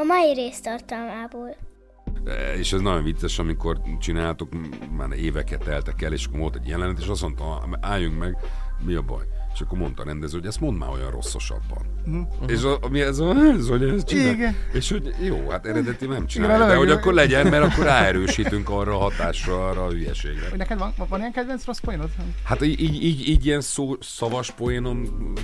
A mai rész tartalmából. És ez nagyon vicces, amikor csináltuk, már éveket teltek el, és akkor volt egy jelenet, és azt mondta, álljunk meg, mi a baj? És akkor mondta a rendező, hogy ezt mondd már olyan rosszosabban. Uh-huh. És a, mi ez, a, ez, hogy ez csinál? Igen. És hogy jó, hát eredeti nem Igen, csinálja, a de hogy akkor legyen, mert akkor ráerősítünk arra a hatásra, arra a hülyeségre. Hogy neked van, van ilyen kedvenc rossz poénod? Hát így, így, így, így ilyen szó, szavas poénom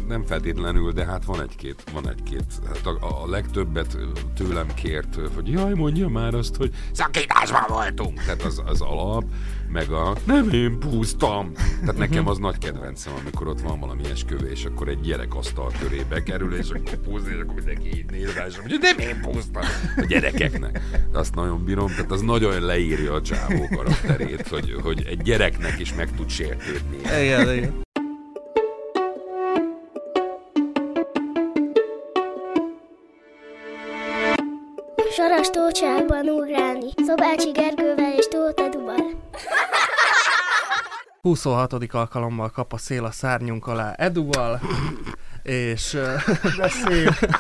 nem feltétlenül, de hát van egy-két, van egy-két. Hát a, a legtöbbet tőlem kért, hogy jaj, mondja már azt, hogy szakításban voltunk. Tehát az, az alap, meg a nem én pusztam. Tehát nekem az nagy kedvencem, amikor ott van valami esküvő, és akkor egy gyerek asztal köré bekerül, és akkor pusztni, és akkor mindenki így néz rá, és mondja, nem én pusztam. A gyerekeknek. De azt nagyon bírom, tehát az nagyon leírja a csávó karakterét, hogy, hogy egy gyereknek is meg tud sértődni. Igen, igen. Saras tócsákban ugrálni. Szobácsi Gergővel 26. alkalommal kap a szél a szárnyunk alá Eduval, és De szép.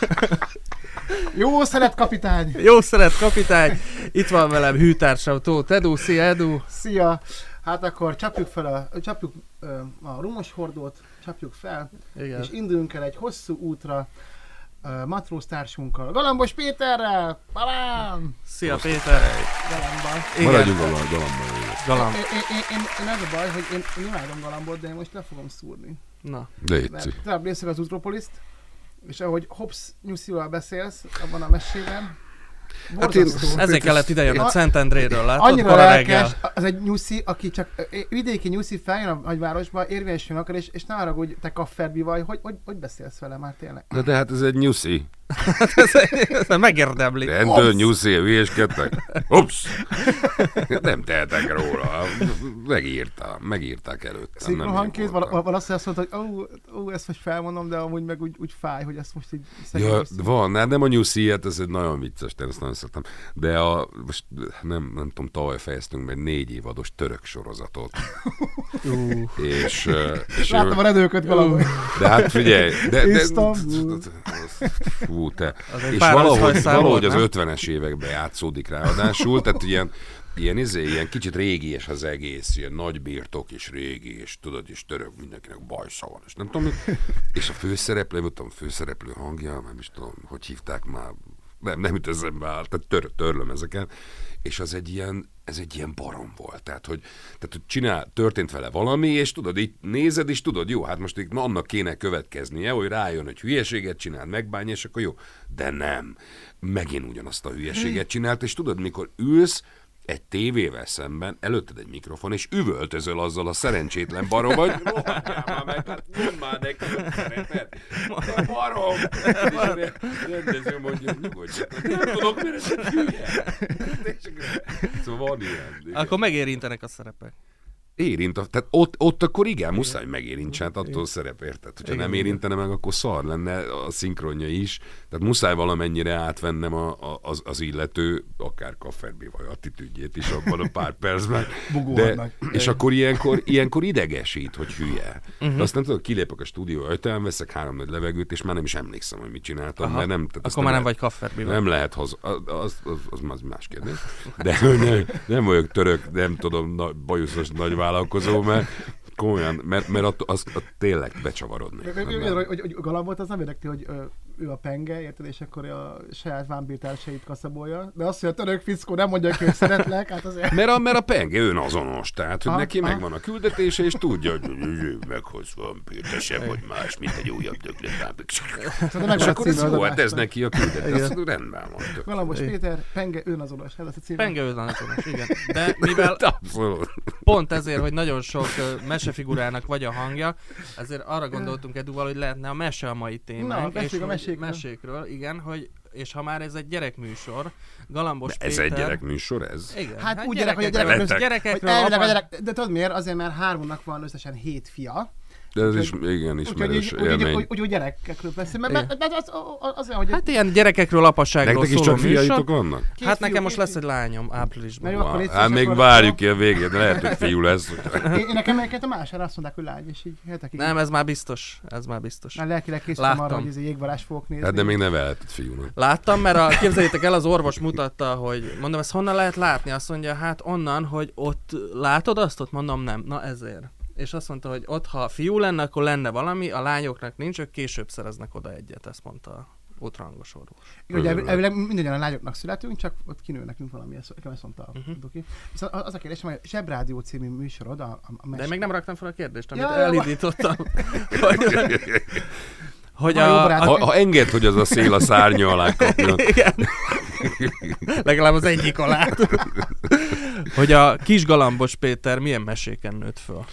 Jó szeret kapitány! jó szeret kapitány, itt van velem hűtársam Tóth Edu, szia Edu! Szia! Hát akkor csapjuk fel a, csapjuk a rumos hordót, csapjuk fel, Igen. és induljunk el egy hosszú útra matróz társunkkal, Galambos Péterrel! Balám! Szia Péter! Galambban. Maradjunk a galambban. Galamb. Én, én, én, én, ez a baj, hogy én, én imádom galambot, de én most le fogom szúrni. Na, De itt. Mert tovább nézzük az Utropoliszt, és ahogy Hobbes Nyuszival beszélsz abban a mesében, Hát én- ezért kellett idejön a A- Szentendréről, látod? Annyira lelkes, reggel. az egy nyuszi, aki csak vidéki nyuszi feljön a nagyvárosba, érvényesülni akar, és, és ne arra, hogy te kafferbi vagy, hogy, hogy, hogy beszélsz vele már tényleg? De, de hát ez egy nyuszi. Ez, ez megérdemli. Rendőr nyuszi, hülyeskedtek. Ups! Nem tehetek róla. Megírta, megírták előtte. Szinkron nem hangként én van, voltam. van azt, mondta, hogy ó, ó, ezt most felmondom, de amúgy meg úgy, úgy fáj, hogy ezt most így Ja, van, hát nem a nyuszi, hát ez egy nagyon vicces, én ezt nagyon szeretem. De a, most nem, nem tudom, tavaly fejeztünk be négy évados török sorozatot. Uh, És, és Láttam a redőköt valahol. de hát figyelj, de, de, Isztambul. Fú, te. Az egy És páros valahogy, hajszál valahogy volt, az nem? 50-es években játszódik ráadásul, tehát ilyen, ilyen, izé, ilyen kicsit régi és az egész, ilyen nagy birtok és régi, és tudod, és török mindenkinek bajsza van, és nem tudom, mi- és a főszereplő, nem tudom, főszereplő hangja, nem is tudom, hogy hívták már, nem, nem jut eszembe áll, tehát tör, törlöm ezeket, és az egy ilyen, ez egy ilyen barom volt, tehát hogy, tehát, hogy csinál, történt vele valami, és tudod, így nézed, és tudod, jó, hát most itt annak kéne következnie, hogy rájön, hogy hülyeséget csinál, megbánja, és akkor jó. De nem. Megint ugyanazt a hülyeséget csinált, és tudod, mikor ülsz, egy tévével szemben, előtted egy mikrofon, és üvöltözöl azzal a szerencsétlen barom, hogy rohadjál már meg, hát mondd már neki, hogy barom! És a rendező mondja, nyugodj, nem tudok, mert ez egy hülye. Szóval van ilyen. igen. akkor megérintenek a szerepek. Érint, a, tehát ott, ott akkor igen, muszáj megérintsen, hát attól szerep, érted? Hogyha Igen, nem érintene meg, akkor szar lenne a szinkronja is. Tehát muszáj valamennyire átvennem a, a, az, az illető, akár kafferbi vagy attitűdjét is abban a pár percben. Bugódnak. és akkor ilyenkor, ilyenkor idegesít, hogy hülye. Uh-huh. De azt nem tudod, kilépek a stúdió ajtaján, veszek három nagy levegőt, és már nem is emlékszem, hogy mit csináltam, Aha. mert nem, tehát Akkor már nem lehet- vagy kafferbi. nem lehet haza, az, az, az, az más- kérdés. De nem, nem vagyok török, nem tudom, na, bajuszos nagy vállalkozó, mert komolyan, mert, mert att, az, az tényleg becsavarodnék. Hogy, hogy, hogy Galambot az nem érdekli, hogy ő a penge, érted, és akkor a saját vámbírtársait kaszabolja. De azt, hogy a török fickó nem mondja ki, hogy szeretlek, hát azért... Mert a, mert a penge önazonos, tehát hogy Aha, neki aha. megvan a küldetése, és tudja, hogy meghozva, te sem vagy más, mint egy újabb döglött Szóval És a akkor ez hát ez neki a küldetés, azt rendben van. Galambos Péter, penge önazonos, ez az a címe. Penge önazonos, igen. De mivel Abszolút. pont ezért, hogy nagyon sok ö, mesefigurának vagy a hangja, ezért arra gondoltunk Eduval, hogy lehetne a mese a mai témánk. Na, beszéljünk a mesékről. mesékről, igen, hogy és ha már ez egy gyerekműsor, Galambos Ez Péter... egy gyerekműsor, ez? Igen, Hát úgy gyerek, hogy a gyerekekről- gyerekek- Vettek. Hogy gyerekekről elvileg a gyerek, de tudod miért? Azért, mert háromnak van összesen hét fia, De ez is, Úgyhogy- igen, ismerős úgy, úgy, élmény. úgy, úgy, úgy gyerekekről beszél, mert, mert, mert az, az, az, hogy Hát ilyen gyerekekről, apasságról Nektek is csak fiaitok vannak? Két Hát fiú, nekem most lesz egy lányom áprilisban. Akkor Wow. Hát még várjuk ki a végét, de lehet, hogy fiú lesz. Én, nekem egyébként a mására azt mondták, hogy lány, és így hetekig. Nem, ez már biztos. Ez már biztos. Már lelkileg készültem Láttam. arra, hogy ez jégvarás fogok nézni. Hát de még nevelhetett fiúnak. Láttam, mert a, képzeljétek el, az orvos mutatta, hogy mondom, ezt honnan lehet látni? Azt mondja, hát onnan, hogy ott látod azt, ott mondom nem. Na ezért. És azt mondta, hogy ott, ha fiú lenne, akkor lenne valami, a lányoknak nincs, ők később szereznek oda egyet, ezt mondta a ultrahangos orvos. Igen, Ugye elvileg mindannyian a lányoknak születünk, csak ott kinő nekünk valami, ezt, ezt mondta a Mhm. doki. Viszont az a kérdésem, hogy Zsebrádió című műsorod, a, a, a De még nem raktam fel a kérdést, amit Ja, jó. elindítottam. hogy, hogy jó a, barát. Ha, ha enged, hogy az a szél a szárnya alá kapjon. Legalább az egyik alá. hogy a kis galambos Péter milyen meséken nőtt föl?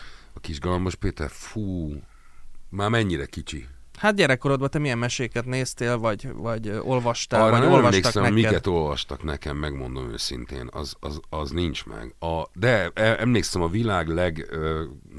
Kis galambos Péter, fú, már mennyire kicsi. Hát gyerekkorodban te milyen meséket néztél, vagy, vagy olvastál, Arra vagy nem olvastak emlékszem, neked? miket olvastak nekem, megmondom őszintén, az, az, az nincs meg. A, de e- emlékszem, a világ leg,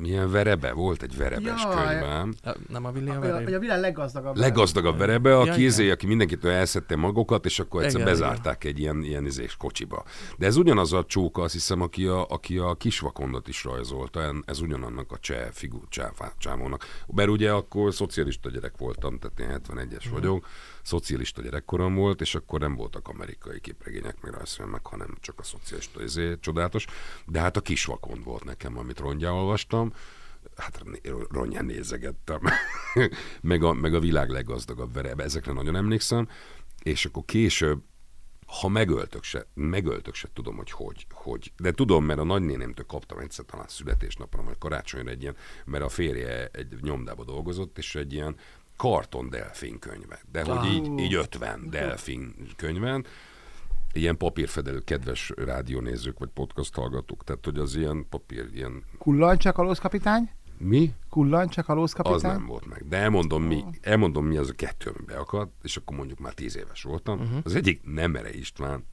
milyen verebe? Volt egy verebes Jaj. könyvem. Ö, Nem a Hogy a, Veré? hogy a világ leggazdagabb. Leggazdagabb verebe, Ja, aki, izé, igen. aki mindenkitől elszedte magokat, és akkor egyszer Igen, bezárták egy ilyen, ilyen izés kocsiba. De ez ugyanaz a csóka, azt hiszem, aki a, aki a kisvakondot is rajzolta, ez ugyanannak a cseh figu, csáfá- csávónak. Mert ugye akkor szocialista gyerek voltam, tehát én 71-es Mhm. vagyok, szocialista gyerekkorom volt, és akkor nem voltak amerikai képregények, meg rajzfilmek, hanem csak a szocialista izé, csodálatos. De hát a kisvakond volt nekem, amit rongyá olvastam, hát rongyán nézegettem, meg, a, meg a világ leggazdagabb verebe, ezekre nagyon emlékszem, és akkor később, ha megöltök se, megöltök se tudom, hogy hogy, hogy. De tudom, mert a nagynénémtől kaptam egyszer talán születésnapra, vagy karácsonyra egy ilyen, mert a férje egy nyomdába dolgozott, és egy ilyen karton delfin könyve. De hogy így, így 50 delfin könyven, ilyen papírfedelő kedves rádiónézők, vagy podcast hallgatók, tehát hogy az ilyen papír, ilyen, Kullancsa kalózkapitány? mi? Kullancsa Az kalózkapitány? nem volt meg. De elmondom mi, elmondom mi az a kettő, ami beakadt, és akkor mondjuk már tíz éves voltam. Uh-huh. Az egyik Nemere István,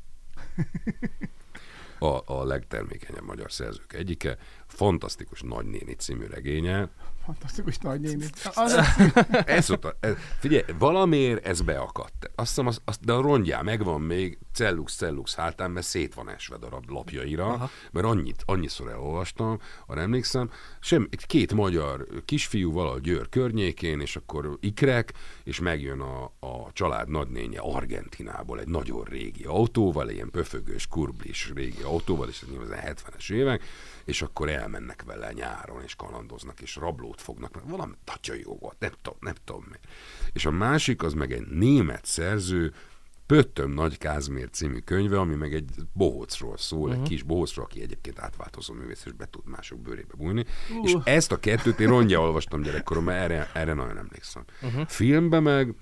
a, a legtermékenyebb magyar szerzők egyike, fantasztikus nagynéni című regénye. Fantasztikus nagynéni. Az, Ez volt a, ez, figyelj, valamiért ez beakadt. Azt hiszem, az, az, de a rongyá megvan még cellux cellux hátán, mert szét van esve darab lapjaira, Aha. mert annyit, annyiszor elolvastam, arra emlékszem, sem, egy két magyar kisfiú valahol Győr környékén, és akkor ikrek, és megjön a, a család nagynénye Argentinából egy nagyon régi autóval, egy ilyen pöfögős, kurblis régi autóval, és ez nyilván 70-es évek, és akkor elmennek vele nyáron, és kalandoznak, és rablót fognak, meg valami nagyon jó volt, nem tudom, nem tudom mi. És a másik, az meg egy német szerző, Pöttöm Nagy Kázmér című könyve, ami meg egy bohócról szól, uh-huh. egy kis bohócról, aki egyébként átváltozó művész, és be tud mások bőrébe bújni. Uh. És ezt a kettőt én rongyá olvastam gyerekkoromban, erre, erre nagyon emlékszem. Uh-huh. Filmben meg,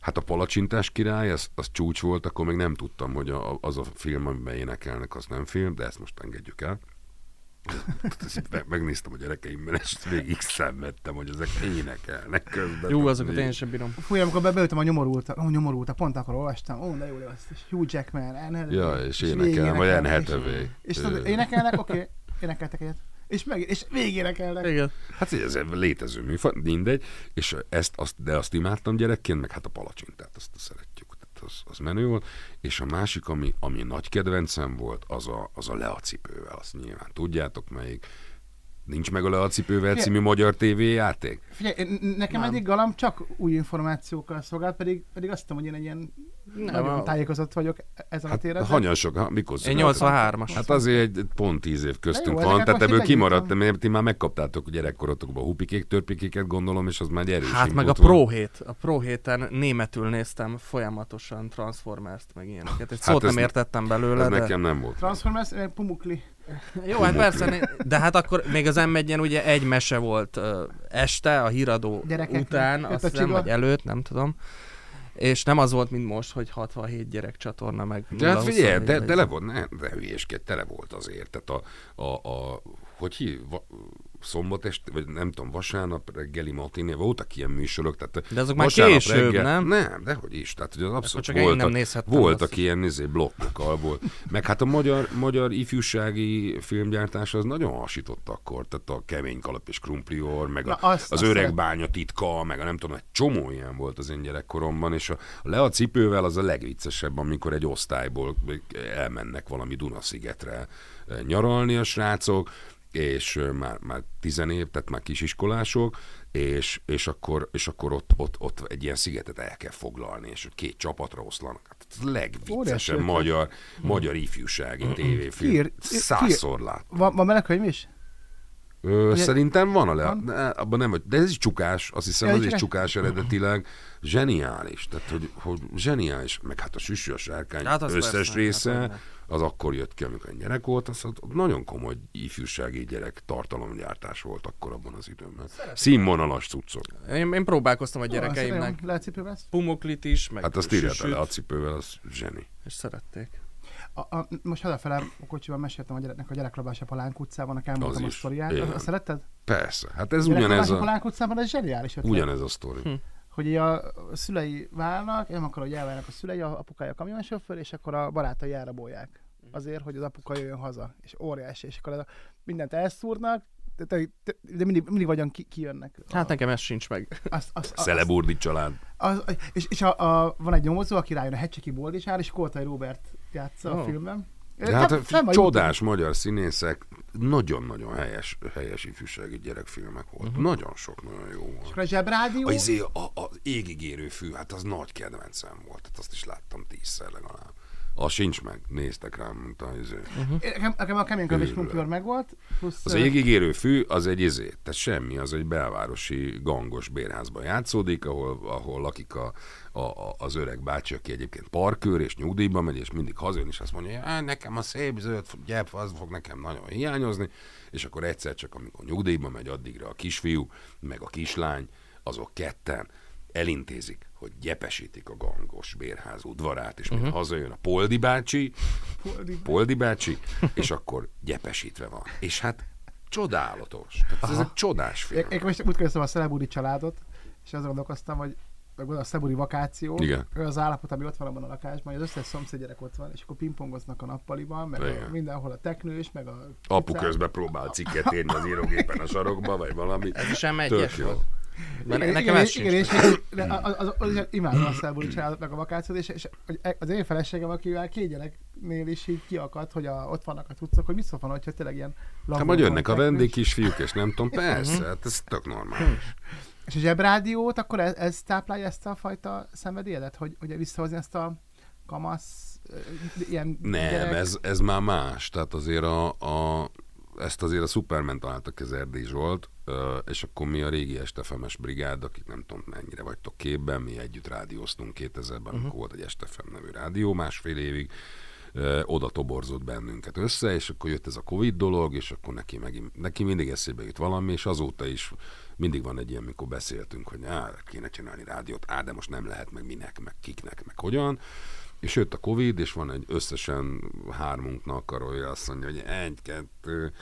hát a Palacsintás király, az, az csúcs volt, akkor még nem tudtam, hogy a, az a film, amiben énekelnek, az nem film, de ezt most engedjük el. Megnéztem a gyerekeimmel, és végig szenvedtem, hogy ezek énekelnek közben. Jó, azokat én sem bírom. Fúj, amikor be- beültem a nyomorult, ó, nyomorult, pont akkor olvastam, ó, de jó lesz, és Hugh Jackman, Anne Ja, és végig énekelem, vagy Anne énekelnek, és- Hathaway. És tudod, énekelnek, oké, énekeltek egyet. És, meg, és végig énekelnek. Igen. Hát ez egy létező műfaj, mindegy, és ezt, azt, de azt imádtam gyerekként, meg hát a palacsintát, azt szeretjük, tehát az, az menő volt, és a másik, ami, ami nagy kedvencem volt, az a, az a leacipővel, azt nyilván tudjátok melyik, Nincs meg a leacipővel című magyar tévéjáték? Figyelj, nekem Nem. eddig galamb csak új információkkal szolgált, pedig, pedig azt hiszem, hogy én egy ilyen Nem, nagyon a- tájékozott vagyok e- ezen a Hát téren. hanyan sok, ha, mikor Én született? 83-as. Hát azért egy pont tíz év köztünk jó, van, tehát ebből kimaradt, mert ti már megkaptátok gyerekkorotokban a hupikék, törpikéket gondolom, és az már egy erős Hát meg a. Pro hét. A Pro héten németül néztem folyamatosan Transformers-t, meg ilyeneket. Egy Hát szót nem értettem belőle, Ez de... nekem nem volt. Transformers, eh, Pumukli. Jó, hát persze, de hát akkor még az m ugye egy mese volt ö, este, a híradó Gyerekeknek. után, a azt hiszem, vagy előtt, nem tudom. És nem az volt, mint most, hogy 67 gyerek csatorna meg. De hát 0-24 figyelj, de, vagy- tele volt, ne, de hülyéskedj, tele volt azért. Tehát a, a, a hogy hív, szombat este, vagy nem tudom, vasárnap reggeli matiné, voltak ilyen műsorok, tehát De azok már később, nem? Nem, dehogy is, tehát hogy az abszolút csak voltak, nem voltak azt. ilyen izé, blokkokkal volt. Meg hát a magyar, magyar ifjúsági filmgyártás az nagyon hasított akkor, tehát a kemény kalap és krumplior, meg a, Na, azt- az azt öreg szeret- bánya titka, meg a nem tudom, egy csomó ilyen volt az én gyerekkoromban, és a, a Lea cipővel az a legviccesebb, amikor egy osztályból elmennek valami Dunaszigetre eh, nyaralni a srácok, és már, már tizenév, tehát már kisiskolások, és, és, akkor, és akkor ott, ott, ott egy ilyen szigetet el kell foglalni, és két csapatra oszlanak. Hát ez legviccesebb ötlet. magyar, magyar ifjúsági tévéfilm. Ír- ír- Százszor lát. Van, van benne könyv is? Ö, Ugye- szerintem van a le... Van? Ne, abban nem. De ez is csukás, azt hiszem, Ja, az is csukás? csukás eredetileg. Zseniális. Tehát, hogy, hogy zseniális. Meg hát a Süsű a sárkány Hát összes persze, része, hát az akkor jött ki, amikor én gyerek volt, az, az nagyon komoly ifjúsági gyerek tartalomgyártás volt akkor abban az időben. Színvonalas cuccok. Én, én próbálkoztam a gyerekeimnek. Lecipőbe ezt? Pumuklit is, meg Hát azt írja süsüt, le a cipővel, az zseni. és szerették. A, a, most hazafele a kocsiban meséltem a gyereknek a gyereklabás a Palánk utcában, a elmondtam a sztoriát. Azt szeretted? Persze. Hát ez Gyereklabás ugyanez a a, Palánk utcában, ez zseniális ötlet. ugyanez a sztori. Hm. Hogy a szülei válnak, nem akar, hogy elválnak a szülei, a apukája kamionsofőr, és akkor a barátai elrabolják. Azért, hogy az apuka jöjjön haza. És óriási, és akkor ez a, mindent elszúrnak, de, de, de, mindig, mindig vagyon ki, kijönnek. Hát nekem ez sincs meg. az, az, az, Szeleburdi család. az, és, és a, a, van egy nyomozó, aki rájön a Hecseki Boldizsár, és Koltai Robert játsza Ó. a filmben. De hát a fenn van csodás magyar színészek, nagyon-nagyon helyes, helyes ifjúsági gyerekfilmek volt. Uh-huh. Nagyon sok, nagyon jó volt. YouTube-on. A zsebrádió, A, izé, a, az égig érő fű, hát az nagy kedvencem volt, hát azt is láttam tízszer legalább. Az sincs meg, néztek rám, mint a izé. Uh-huh. nekem, a kemény kövés Őrület. krumplior megvolt, plusz... Az ö, égig érő fű, az egy izé, tehát semmi, az egy belvárosi gangos bérházban játszódik, ahol, ahol lakik a, a, a, az öreg bácsi, aki egyébként parkőr és nyugdíjba megy, és mindig hazajön, és azt mondja, hogy nekem a szép zöld gyep, az fog nekem nagyon hiányozni, és akkor egyszer csak, amikor nyugdíjba megy, addigra a kisfiú, meg a kislány, azok ketten elintézik, hogy gyepesítik a gangos bérház udvarát, és uh-huh. hazajön a Poldi bácsi, Poldi bácsi, és akkor gyepesítve van. És hát csodálatos. Tehát ez egy csodás film. Én, én most úgy kezdtem a Szelebúri családot, és azon gondolkoztam, hogy meg van a Szelebúri vakáció, Igen. ő az állapot, ami ott van abban a lakásban, hogy az összes szomszéd gyerek ott van, és akkor pingpongoznak a nappaliban, meg a, Igen. mindenhol a teknős, meg a... Apu közben próbál cikket írni az írógépen a sarokba, vagy valami. Ez sem egyes jó. volt. Ne- Igen, nekem igen, ez igen, és, de az, az, az, az, imádom a Szelebúri családot, meg a vakációt, és, és e- az én feleségem, akivel két gyereknél is így kiakadt, hogy a, ott vannak a cuccok, hogy szól van, hogyha tényleg ilyen Hát majd jönnek a vendég kisfiúk, és nem tudom, persze, hát ez tök normális. És a zsebrádiót, akkor ez, ez táplálja ezt a fajta szenvedélyedet, hogy, hogy visszahozni ezt a kamasz, ilyen Nem, gyerek... ez, ez már más. Tehát azért a, a, ezt azért a Superman találta az Erdély Zsolt, és akkor mi a régi Estefemes brigád, akik nem tudom mennyire vagytok képben, mi együtt rádióztunk 2000-ben, uh-huh. amikor volt egy Estefem nevű rádió másfél évig, oda toborzott bennünket össze, és akkor jött ez a Covid dolog, és akkor neki, megint, neki mindig eszébe jut valami, és azóta is mindig van egy ilyen, mikor beszéltünk, hogy á, kéne csinálni rádiót, á, de most nem lehet, meg minek, meg kiknek, meg hogyan. És jött a Covid, és van egy összesen hármunknak, arról azt mondja, hogy egy, kettő,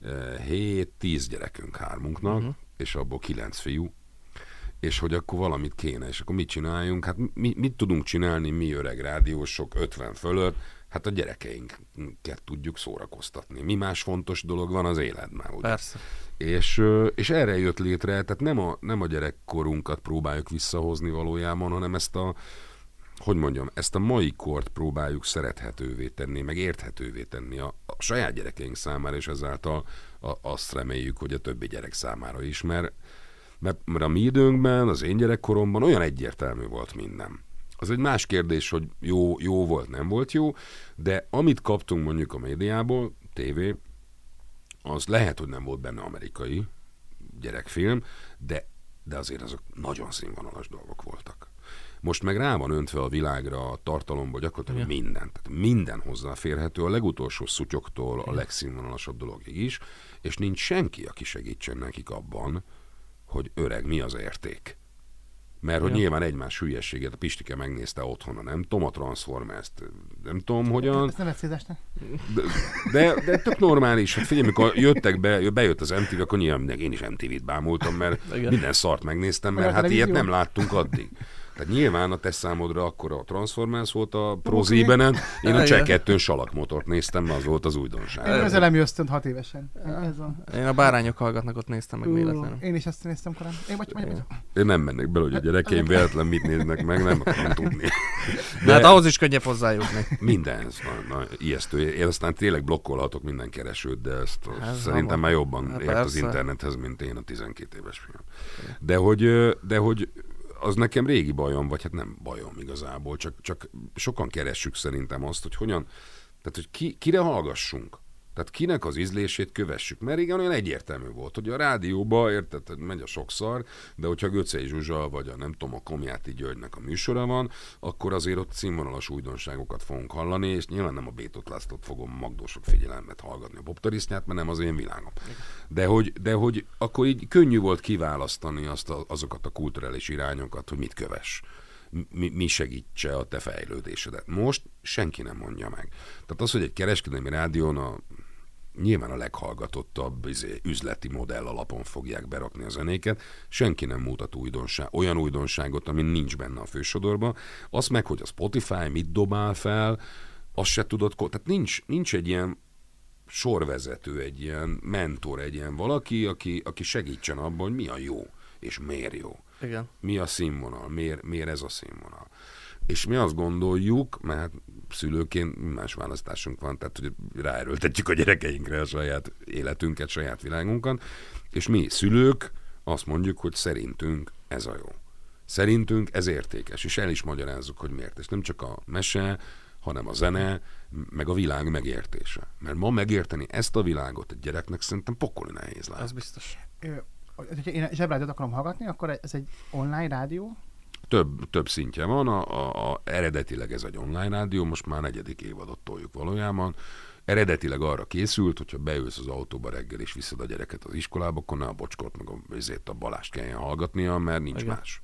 eh, hét, tíz gyerekünk hármunknak, uh-huh. és abból kilenc fiú, és hogy akkor valamit kéne, és akkor mit csináljunk? Hát mi, mit tudunk csinálni mi öreg rádiósok 50 fölött? Hát a gyerekeinket tudjuk szórakoztatni. Mi más fontos dolog van az életben, ugye? Persze. És, és erre jött létre, tehát nem a, nem a gyerekkorunkat próbáljuk visszahozni valójában, hanem ezt a, hogy mondjam, ezt a mai kort próbáljuk szerethetővé tenni, meg érthetővé tenni a, a saját gyerekeink számára, és ezáltal a, azt reméljük, hogy a többi gyerek számára is, mert, mert, mert a mi időnkben, az én gyerekkoromban olyan egyértelmű volt minden. Az egy más kérdés, hogy jó, jó volt, nem volt jó, de amit kaptunk mondjuk a médiából, tévé, az lehet, hogy nem volt benne amerikai gyerekfilm, de, de azért azok nagyon színvonalas dolgok voltak. Most meg rá van öntve a világra a tartalomból gyakorlatilag Igen. minden. Tehát minden hozzáférhető, a legutolsó szutyoktól a legszínvonalasabb dologig is, és nincs senki, aki segítsen nekik abban, hogy öreg, mi az érték. Mert hogy Ja. nyilván egymás hülyességet, a Pistike megnézte otthon, nem tudom, a Transformers-t, nem tudom hogyan, Ezt nem vett szízesnek? de, de, de tök normális. Hát figyelj, amikor jöttek be, bejött az MTV, akkor nyilván mindenki- én is MTV-t bámultam, mert Igen. minden szart megnéztem, Meg mert hát ilyet nem láttunk addig. Tehát nyilván a te számodra akkor a Transformers volt a Prozibenen, én a. Cseh 2 salakmotort néztem, mert az volt az újdonság. Én az elemi ösztönt hat évesen. Ez a... Én a bárányok hallgatnak, ott néztem meg véletlenül. Én is ezt néztem korán. Én vagy, vagy, vagy. Én nem mennek bele, hogy a gyerekeim véletlen mit néznek meg, nem akarom tudni. De hát ahhoz is könnyebb hozzájutni. Mindenhez van, na, ijesztő. Én aztán tényleg blokkolhatok minden keresőt, de ezt Ez szerintem van. már jobban Hát ért az internethez, mint én a 12 éves fiam. De hogy, de hogy az nekem régi bajom, vagy hát nem bajom igazából, csak, csak sokan keressük szerintem azt, hogy hogyan, tehát hogy ki, kire hallgassunk. Tehát kinek az ízlését kövessük. Mert igen, olyan egyértelmű volt, hogy a rádióba, érted, megy a sok szar, de hogyha Göcei Zsuzsa, vagy a nem tudom, a Komjáti Györgynek a műsora van, akkor azért ott színvonalas újdonságokat fogunk hallani, és nyilván nem a Bétot Lászlót fogom magdósok figyelmet hallgatni a poptarisznyát, mert nem az én világom. De hogy, de hogy akkor így könnyű volt kiválasztani azt a, azokat a kulturális irányokat, hogy mit kövess mi, mi segítse a te fejlődésedet. Most senki nem mondja meg. Tehát az, hogy egy kereskedelmi rádión a nyilván a leghallgatottabb izé, üzleti modell alapon fogják berakni a zenéket, senki nem mutat újdonság, olyan újdonságot, ami nincs benne a fősodorban. Az meg, hogy a Spotify mit dobál fel, azt se tudod, tehát nincs, nincs egy ilyen sorvezető, egy ilyen mentor, egy ilyen valaki, aki, aki segítsen abban, hogy mi a jó, és miért jó Igen. mi a színvonal, miért, miért ez a színvonal. És mi azt gondoljuk, mert hát szülőként más választásunk van, tehát hogy ráerőltetjük a gyerekeinkre a saját életünket, saját világunkat, és mi szülők azt mondjuk, hogy szerintünk ez a jó. Szerintünk ez értékes, és el is magyarázzuk, hogy miért. És nem csak a mese, hanem a zene, meg a világ megértése. Mert ma megérteni ezt a világot egy gyereknek szerintem pokoli nehéz lesz. Az biztos. Ö, Hogyha én zsebrádiót akarom hallgatni, akkor ez egy online rádió. Több, több szintje van, a, a, a, eredetileg ez egy online rádió, most már negyedik évadot toljuk valójában. Eredetileg arra készült, hogyha beülsz az autóba reggel és viszed a gyereket az iskolába, akkor ne a bocskort meg a, ezért a balást kelljen hallgatnia, mert nincs Igen. más.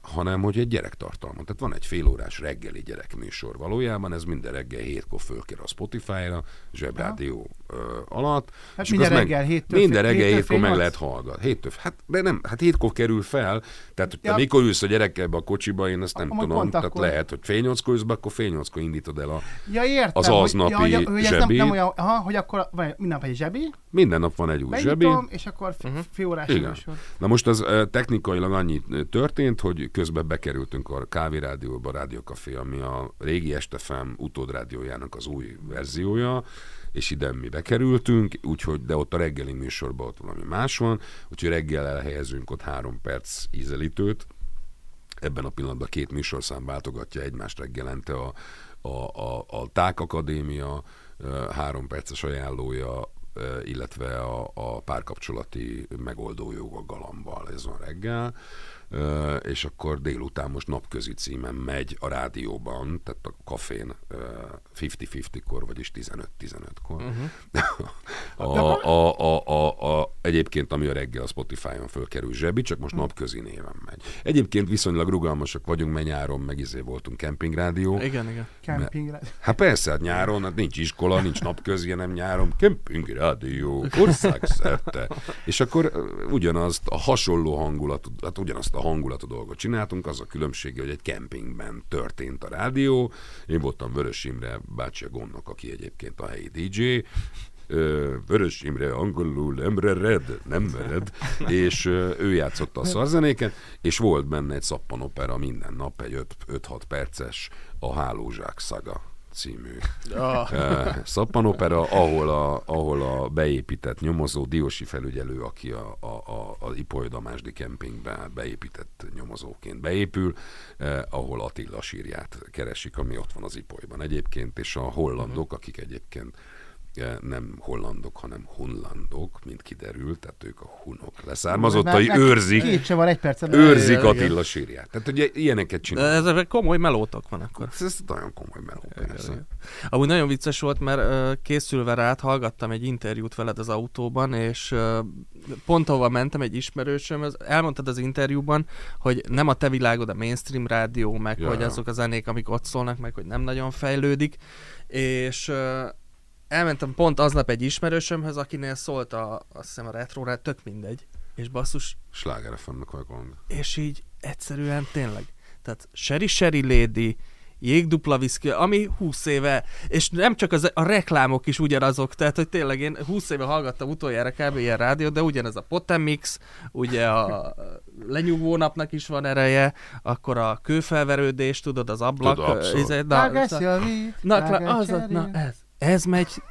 Hanem hogy egy gyerektartalma. Tehát van egy félórás reggeli gyerekműsor valójában, ez minden reggel hétkor fölkér a Spotify-ra, zsebrádió ö, alatt. Hát minden reggel héttől Minden reggel hétkor meg lehet hallgatni. Héttől, hát, de nem, hát hétkor kerül fel, tehát hogy te Ja. mikor ülsz a gyerekkel a kocsiba, én ezt nem Amúgy tudom. Tehát akkor. lehet, hogy fél nyolckor ülsz be, akkor fél nyolckor indítod el a... Ja, értem. Az hogy- aznapi ja, hogy, hogy ez nem, zsebi. nem olyan, aha, hogy akkor van minden nap egy zsebi, Minden nap van egy új zsebi. benyitom, és akkor uh-huh. fél órás. Na most az technikailag annyi eh, történt, hogy közben bekerültünk a kávérádióba, a Rádiókafé, ami a régi Estefem utódrádiójának az új verziója, és ide mi bekerültünk, úgyhogy, de ott a reggeli műsorban ott valami más van, úgyhogy reggel elhelyezünk ott három perc ízelítőt, ebben a pillanatban két műsorszám váltogatja egymást reggelente a, a, a, a Ták Akadémia három perces ajánlója, illetve a, a párkapcsolati megoldójog a galambal, ez van reggel, és akkor délután most napközi címen megy a rádióban, tehát a kafén ö, 50-50-kor, vagyis 15-15-kor. Uh-huh. a, a, a, a, a, egyébként, ami a reggel a Spotify-on fölkerül zsebi, csak most napközi néven megy. Egyébként viszonylag rugalmasak vagyunk, mert nyáron meg izé voltunk kempingrádió. Igen, igen. Campingre. Hát persze, hát nyáron, hát nincs iskola, nincs napközi, hanem nyáron kempingrádió, országszerte. És akkor ugyanazt a hasonló hangulatú, hát ugyanazt a hangulatú dolgot csináltunk, az a különbsége, hogy egy kempingben történt a rádió. Én voltam Vörös Imre bácsi a gondnok, aki egyébként a helyi DJ, Vörös Imre angolul nem red, nem mered, és ő játszotta a szarzenéket, és volt benne egy szappanopera minden nap, egy 5-6 perces, a Hálózsák szaga című Ah, szappanopera, ahol a, ahol a beépített nyomozó Diósi felügyelő, aki a, a, a, a Ipoly Damásdi kempingben beépített nyomozóként beépül, eh, ahol Attila sírját keresik, ami ott van az Ipolyban egyébként, és a hollandok, akik egyébként nem hollandok, hanem hunlandok, mint kiderült, tehát ők a hunok leszármazottai meg őrzik, Két se van egy percet. őrzik Igen, igen. Attila sírját. Tehát ugye ilyeneket De csinálnak. ezek komoly melótok van akkor. Ez, ez nagyon komoly meló, persze. Amúgy nagyon vicces volt, mert készülve rád hallgattam egy interjút veled az autóban, és pont ahova mentem egy ismerősöm, elmondtad az interjúban, hogy nem a te világod a mainstream rádió, meg Ja, hogy ja. azok a zenék, amik ott szólnak, meg hogy nem nagyon fejlődik, és elmentem pont aznap egy ismerősömhöz, akinél szólt a, azt hiszem a retro tök mindegy, és basszus, Sláger FM-nek vagyok valami. és így egyszerűen tényleg. Tehát Sherry Sherry Lady, jégdupla viszki, ami 20 éve, és nem csak az, a reklámok is ugyanazok, tehát hogy tényleg én 20 éve hallgattam utoljára kb. ilyen rádiót, de ugyanez a Potemix, ugye a lenyugvó napnak is van ereje, akkor a kőfelverődés, tudod, az ablak. Abszolút. izé, na, na, na, az, na, ez, ez megy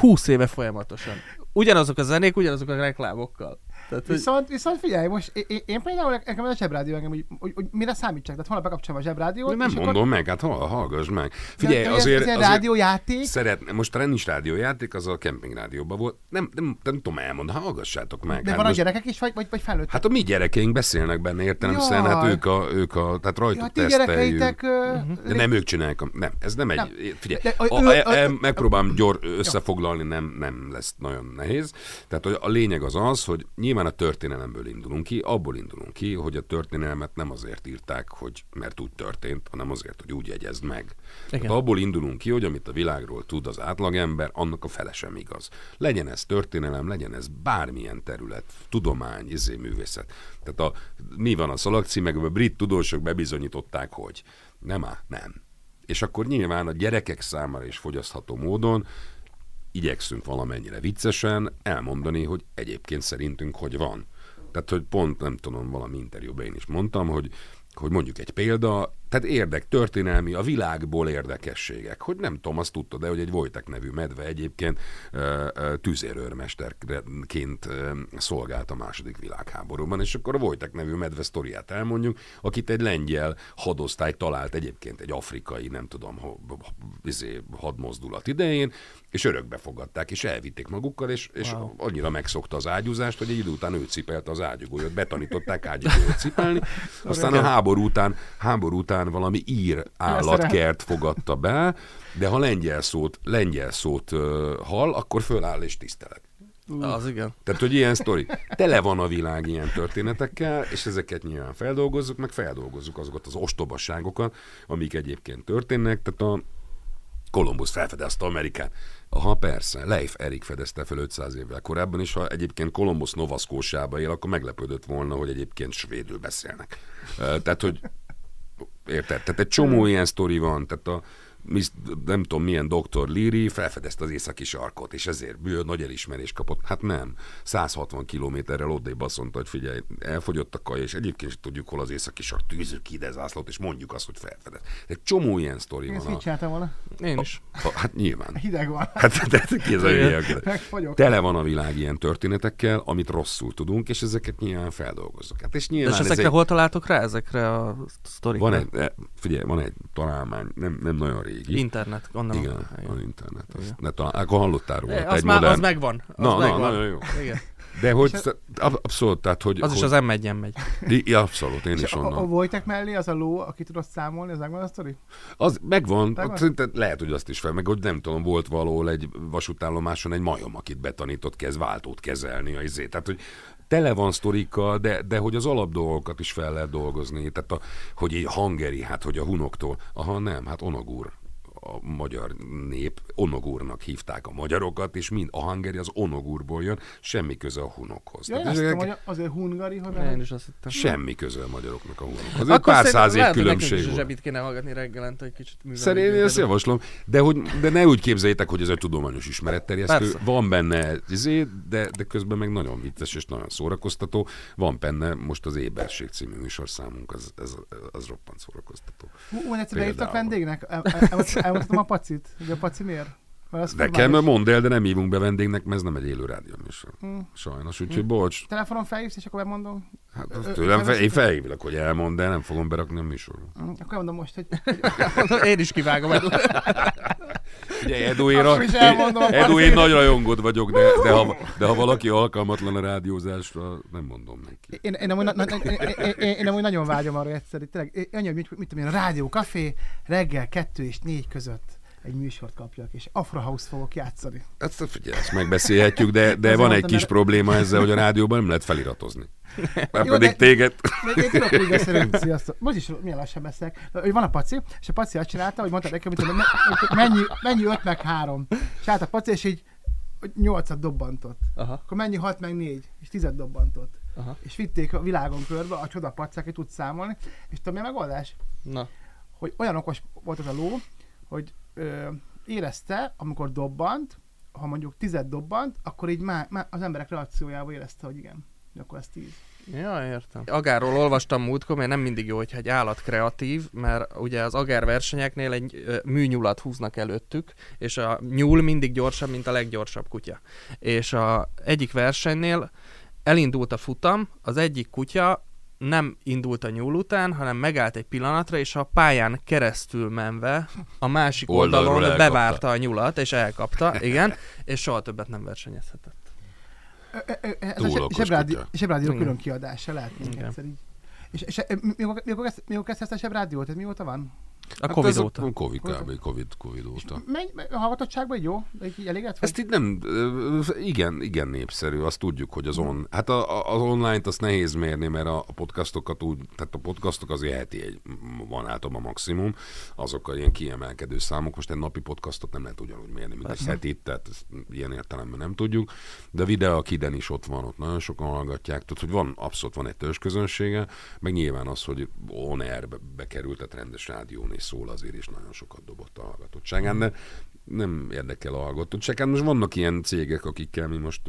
20 éve folyamatosan. Ugyanazok a zenék, ugyanazok a reklámokkal. Tehát, hogy, Viszont, viszont figyelj, most én, én, például nekem a zsebrádió engem, hogy, hogy, hogy mire számítsak, tehát holnap bekapcsolom a zsebrádiót, nem és mondom meg, hát hall, hallgass meg. akkor, Figyelj, de azért, ez, ez azért rádiójáték, szeretne, most talán nincs rádiójáték, az a kemping rádióban volt. Nem, nem, nem, nem tudom elmondani, hallgassátok meg. de hát van a most- gyerekek is, vagy, vagy, vagy felnőttek? Hát a mi gyerekeink beszélnek benne értelemszerűen, hát Jaj. ők a, ők a tehát rajtuk ja, teszteljük. ö, De nem ők csinálják, a- nem, ez nem egy, Nem. figyelj, De- a, ő- a, ő- a, megpróbálom gyor összefoglalni, nem, nem lesz nagyon nehéz. Tehát a lényeg az az, hogy nyilván a történelemből indulunk ki, abból indulunk ki, hogy a történelmet nem azért írták, hogy mert úgy történt, hanem azért, hogy úgy jegyezd meg. Tehát abból indulunk ki, hogy amit a világról tud az átlagember, annak a fele sem igaz. Legyen ez történelem, legyen ez bármilyen terület, tudomány, izé, művészet. Tehát a, mi van a szalagcímekben, a brit tudósok bebizonyították, hogy nem á, nem. És akkor nyilván a gyerekek számára is fogyasztható módon igyekszünk valamennyire viccesen elmondani, hogy egyébként szerintünk hogy van. Tehát, hogy pont nem tudom, valami interjúban én is mondtam, hogy hogy mondjuk egy példa, tehát érdek, történelmi, a világból érdekességek. Hogy nem tudom, azt tudtad de hogy egy Wojtek nevű medve egyébként tüzérőrmesterként szolgált a második világháborúban, és akkor a Wojtek nevű medve sztoriát elmondjuk, akit egy lengyel hadosztály talált egyébként egy afrikai, nem tudom, izé, hadmozdulat idején, és örökbe fogadták, és elvitték magukkal, és, és Wow. annyira megszokta az ágyúzást, hogy egy idő után ő cipelte az ágyugójat, betanították ágyugójat cipelni, aztán a háború után, háború után valami ír állatkert fogadta be, de ha lengyel szót, lengyel szót uh, hall, akkor föláll és tisztelet. az igen. Tehát, hogy ilyen sztori. Tele van a világ ilyen történetekkel, és ezeket nyilván feldolgozzuk, meg feldolgozzuk azokat az ostobasságokat, amik egyébként történnek. Tehát a Kolumbusz felfedezte Amerikát. Aha, persze, Leif Erik fedezte fel 500 évvel korábban, és ha egyébként Kolumbusz Nova Scotia-ba él, akkor meglepődött volna, hogy egyébként svédül beszélnek. Tehát, hogy Érted? Tehát egy csomó ilyen sztori van, tehát a nem tudom milyen doktor Leary felfedezte az északi sarkot, és ezért bő nagy elismerést kapott. Hát nem. 160 kilométerrel odébb azt mondta, hogy figyelj, elfogyott a kaja, és egyébként is tudjuk, hol az északi sark, tűzük ki ide zászlót, és mondjuk azt, hogy felfedez. Egy csomó ilyen sztori Én van. így A, volna. Én is. a, hát nyilván. Hideg van. Hát de ki ez a hülye. Tele van a világ ilyen történetekkel, amit rosszul tudunk, és ezeket nyilván feldolgozzuk. Hát és De nyilván és ez ezekre egy- hol találtok rá ezekre a sztorikra? van egy, eh, figyelj, van egy találmány, nem, nem nagyon régi. Internet, gondolom. Igen, Igen. van internet. Azt, Igen. ne talán, akkor hallottál róla. É, te az, egy már, modern... az megvan. Az Na, na, megvan. nagyon jó. Igen. De hogy, ab- abszolút, tehát hogy... Az hogy, is az m 1 megy. I- Ja, abszolút, én És is a, a, a onnan. Wojtek mellé az a ló, aki tudod számolni, az megvan a sztori? Az megvan, Megvan? szerintem lehet, hogy azt is fel, meg hogy nem tudom, volt valahol egy vasútállomáson egy majom, akit betanított kez, váltót kezelni, a izé. Tehát, hogy tele van sztorikkal, de, de hogy az alapdolgokat is fel lehet dolgozni. Tehát, a, hogy egy hangeri, hát hogy a hunoktól, aha nem, hát onogúr a magyar nép, onogúrnak hívták a magyarokat, és mind a hangeri az onogúrból jön, semmi köze a hunokhoz. Ja, Tehát ezek- hittem, hogy azért hungari, hogy Én is azt hittem. Semmi köze a magyaroknak a hunokhoz. Egy pár száz év lehet, hogy nekünk különbség volt. zsebit kéne hallgatni reggelente, egy kicsit művelni. Szerintem én ezt javaslom, de, hogy, de ne úgy képzeljétek, hogy ez egy tudományos ismeretterjesztő. Persze. Van benne izé, de, de közben meg nagyon vicces és nagyon szórakoztató. Van benne most az Éberség című műsorszámunk, az, ez, az roppant szórakoztató. Hú, egyszer beírtak vendégnek? El- el- el- Elmondhatom a pacit? Mert az Nekem formális. mondd el, de nem hívunk be vendégnek, mert ez nem egy élő rádió műsor. Sajnos, úgyhogy bocs. Telefonon felhívsz, és akkor megmondom. Hát Ö, azt ö, tőlem fe, én felhívlak, hogy elmond, de nem fogom berakni a műsorba. Mm, Akkor mondom most, hogy Én is kivágom. Ugye Eduéra, Akkor is elmondom a Edu, én partnér. nagy rajongod vagyok, de, de, ha, de ha valaki alkalmatlan a rádiózásra, nem mondom neki. Én, én, amúgy, na, na, én, én, én, amúgy nagyon vágyom arra egyszer, tényleg, én- annyi, hogy mit, mit tudom én, a rádió kafé reggel kettő és négy között egy műsort kapjak, és Afro House fogok játszani. Ezt, figyelj, ezt megbeszélhetjük, de, de van egy mondtam, kis mert- probléma ezzel, hogy a rádióban nem lehet feliratozni. Már Jó, pedig de- téged... De én tudok úgy beszélni, sziasztok. Most is milyen lassan beszélek. Hogy van a paci, és a paci azt csinálta, hogy mondta nekem, hogy me- mennyi, mennyi 5 meg 3. És állt a paci, és így 8-at dobbantott. Aha, Akkor mennyi 6 meg 4, és 10 dobbantott. aha. És vitték a világon körbe, a csoda pacák, hogy tud számolni. És tudom, mi a megoldás? Na, hogy olyan okos volt az a ló, hogy ö, érezte, amikor dobbant, ha mondjuk tized dobbant, akkor így már, már az emberek reakciójával érezte, hogy igen, akkor ez tíz. Ja, értem. Agárról olvastam múltkor, mert nem mindig jó, hogyha egy állat kreatív, mert ugye az agár versenyeknél egy műnyulat húznak előttük, és a nyúl mindig gyorsabb, mint a leggyorsabb kutya. És a egyik versenynél elindult a futam, az egyik kutya nem indult a nyúl után, hanem megállt egy pillanatra, és a pályán keresztül menve a másik oldalon elkapta. bevárta a nyulat, és elkapta, igen, és soha többet nem versenyezhetett. Ez Túl a. Zsebrádió Igen. külön kiadása lehet még egyszer így. És, és ö, mi- mikor, mikor, kezd- mikor kezdte ezt a Zsebrádiót? Ez mióta van? A Covid ez óta. A Covid kb. Covid, Covid óta. Menj, a hallgatottságban így jó? De így elégedett vagy? Ezt itt nem, igen, igen népszerű, azt tudjuk, hogy az, on, hát a, a- az online-t azt nehéz mérni, mert a a podcastokat úgy, tehát a podcastok azért heti egy, van általában maximum, azok a ilyen kiemelkedő számok, most egy napi podcastot nem lehet ugyanúgy mérni, mint egy Persze. hetit, tehát ezt ilyen értelemben nem tudjuk, de a videó a Kiden is ott van, ott nagyon sokan hallgatják, tudod, hogy van, abszolút van egy törzs közönsége, meg nyilván az, hogy on air bekerült, tehát rendes rádión szól azért is nagyon sokat dobott a hallgatottságán, de nem érdekel a hallgatottság. Hát most vannak ilyen cégek, akikkel mi most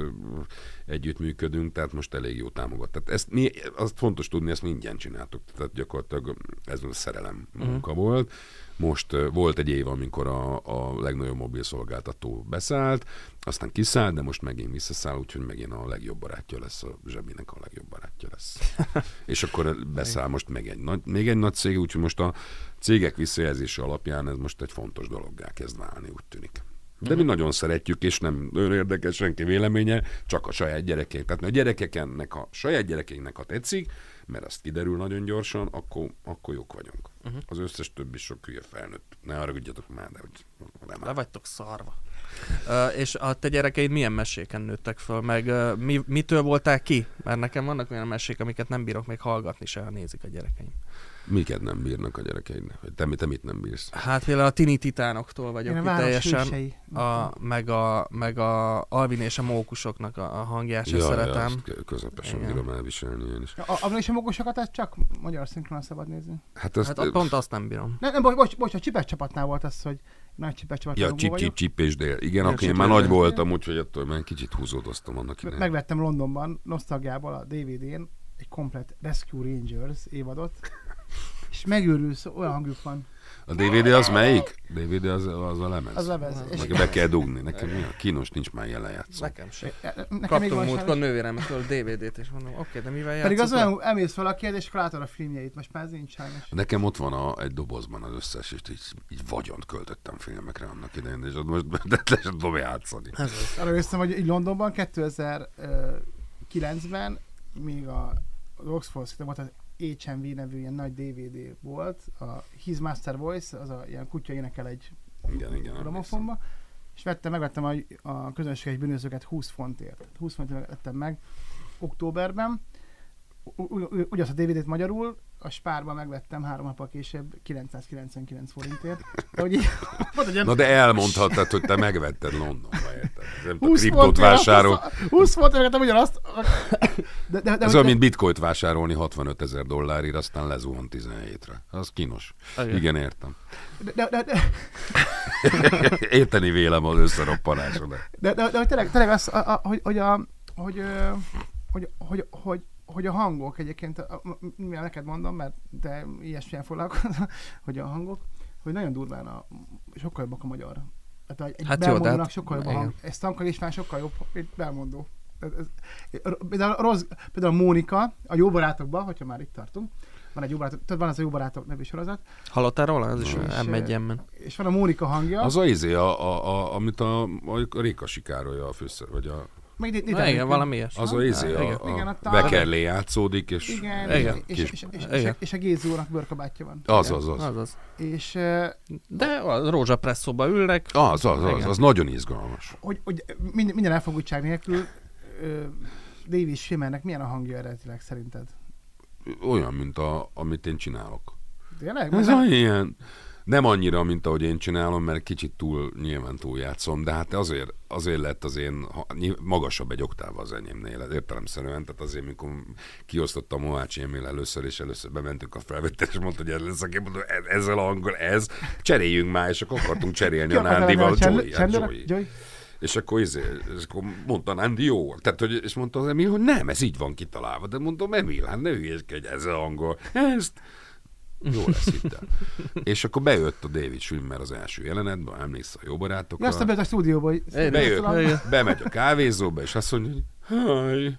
együttműködünk, tehát most elég jó támogat. Tehát ezt mi, azt fontos tudni, ezt mi ingyen csináltuk. Tehát gyakorlatilag ez a szerelem munka volt. Most volt egy év, amikor a, a legnagyobb mobil szolgáltató beszállt, aztán kiszállt, de most megint visszaszáll, úgyhogy megint a legjobb barátja lesz, a zsebinek a legjobb barátja lesz. És akkor beszáll most meg egy nagy, még egy nagy cég, úgyhogy most a cégek visszajelzése alapján ez most egy fontos dologgá kezd válni, úgy tűnik. De mi nagyon szeretjük, és nem érdekes senki véleménye, csak a saját gyerekeink. Tehát a gyerekeknek, a saját gyerekeinknek, ha tetszik, mert azt kiderül nagyon gyorsan, akkor, akkor jók vagyunk. Uh-huh. Az összes többi sok hülye felnőtt. Ne haragudjatok már, de hogy nem Le vagytok szarva. Uh, és a te gyerekeid milyen meséken nőttek föl, meg uh, mi, mitől voltál ki? Mert nekem vannak olyan mesék, amiket nem bírok még hallgatni se, ha nézik a gyerekeim. Miket nem bírnak a gyerekeid? Vagy te, te mit nem bírsz? Hát például a Tini Titánoktól vagyok Én a teljesen. hősei. A, meg, a, meg a Alvin és a Mókusoknak a, a hangját sem szeretem. azt k- közepesen Igen. bírom elviselni én is. A, a, és a mogosokat, ezt csak magyar szinkron szabad nézni. Hát ezt, Hát a, pont azt nem bírom. Nem, nem, bocs, bocs, bocs, a csipes csapatnál volt az, hogy nagy csipes csapat Ja, csip, csip, csip és dél. Igen, Ja, akkor én már nagy voltam, úgyhogy attól már kicsit húzódoztam annak idején. Megvettem Londonban, nosztalgiából a DVD-n egy komplet Rescue Rangers évadot, és megőrülsz, olyan hangjuk van. A DVD az melyik? DVD az, az a lemez. Az lemez. És Meg be kell dugni. Nekem mi a kínos nincs már ilyen lejátszó. Nekem sem. nekem van múltkor sajnos. nővéremtől DVD-t, és mondom, oké, de mivel Pedig az olyan, elmész valaki, és akkor látod a filmjeit, most már ez nincs sajnos. Nekem ott van a, egy dobozban az összes, és így, így vagyont költöttem filmekre annak idején, és ott most de le sem tudom játszani. Arra jöttem, hogy így Londonban 2009-ben még a az Oxford volt az HMV nevű ilyen nagy DVD volt, a His Master Voice, az a ilyen kutya énekel egy Igen, igen. gramofonba, és vettem, megvettem a, a közönséges bűnözőket 20 fontért. 20 fontért vettem meg októberben. Ugyanazt a DVD-t magyarul, a spárban megvettem három nappal később 999 forintért. De hogy így, ilyen Na de elmondhattad, hogy te megvetted Londonba, érted? Nem tudom, 20 kriptót vásárol. 20, 20 fontért vettem ugyanazt. De, de, de, Ez de, olyan, mint bitcoint vásárolni 65 ezer dollárért, aztán lezuhan 17-re. Az kínos. Igen. Igen, értem. de, de, de, de, Érteni vélem az összeroppanásodat. De, de, de hogy tényleg, tényleg az, a, a, hogy, hogy, a, hogy, hogy, hogy, hogy, hogy a hangok egyébként, mivel neked mondom, mert te ilyesmilyen foglalkozol, hogy a hangok, hogy nagyon durván a, sokkal jobbak a magyar. Tehát egy Hát jó, de hát- sokkal jobb a hang. Ez Tankar István sokkal jobb, mint belmondó. Ez, ez, például, a rossz, például a Mónika, a jó barátokban, hogyha már itt tartunk, van egy jó barátok, tudod, van az a jó barátok nevű sorozat, Hallottál róla? Ez is És, M1 eh, men és van a Mónika hangja, Az a izé, a, a, a, amit a, a Réka sikárolja a főszer, vagy a, meg itt, itt Na, igen, valami ilyesmi. az a izé, igen. a, Igen, a a- Bekerlé játszódik, és Igen, Igen. És, Kis- és, és, és, és, a Gézónak bőrkabátja van. az, az, az. Azaz. És eh, De a rózsapresszóba ülnek. Az, az, az, az nagyon izgalmas. hogy, hogy minden, minden elfogultság nélkül ö, David Schwimmernek milyen a hangja eredetileg szerinted? Olyan, mint a, amit én csinálok. Tényleg? Ez olyan ilyen, nem annyira, mint ahogy én csinálom, mert kicsit túl, nyilván túl játszom, de hát azért, azért lett az én, magasabb egy oktávval az enyémnél, ez értelemszerűen, tehát azért, mikor kiosztottam Mohácsi Emil először, és először bementünk a felvétel, és mondta, hogy ez lesz, aki mondta, ez, ezzel a hanggal, ez, cseréljünk már, és akkor akartunk cserélni a Nándival, a Joey? És akkor, izé, és akkor mondta Nandi jó. Tehát, hogy, és mondta az Emil, hogy nem, ez így van kitalálva. De mondom, Emil, hát ne hülyeskedj ezzel angol. Ezt jó lesz itt. és akkor bejött a David Schwimmer az első jelenetben, emlékszel a jó barátokra. Aztán bejött a stúdióba, hogy Bejött, Szóval- bemegy a kávézóba, és azt mondja, hogy haj,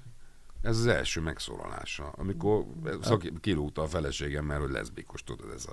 ez az első megszólalása, amikor szaki, kilúgta a feleségem, mert hogy leszbikus, tudod, ez a...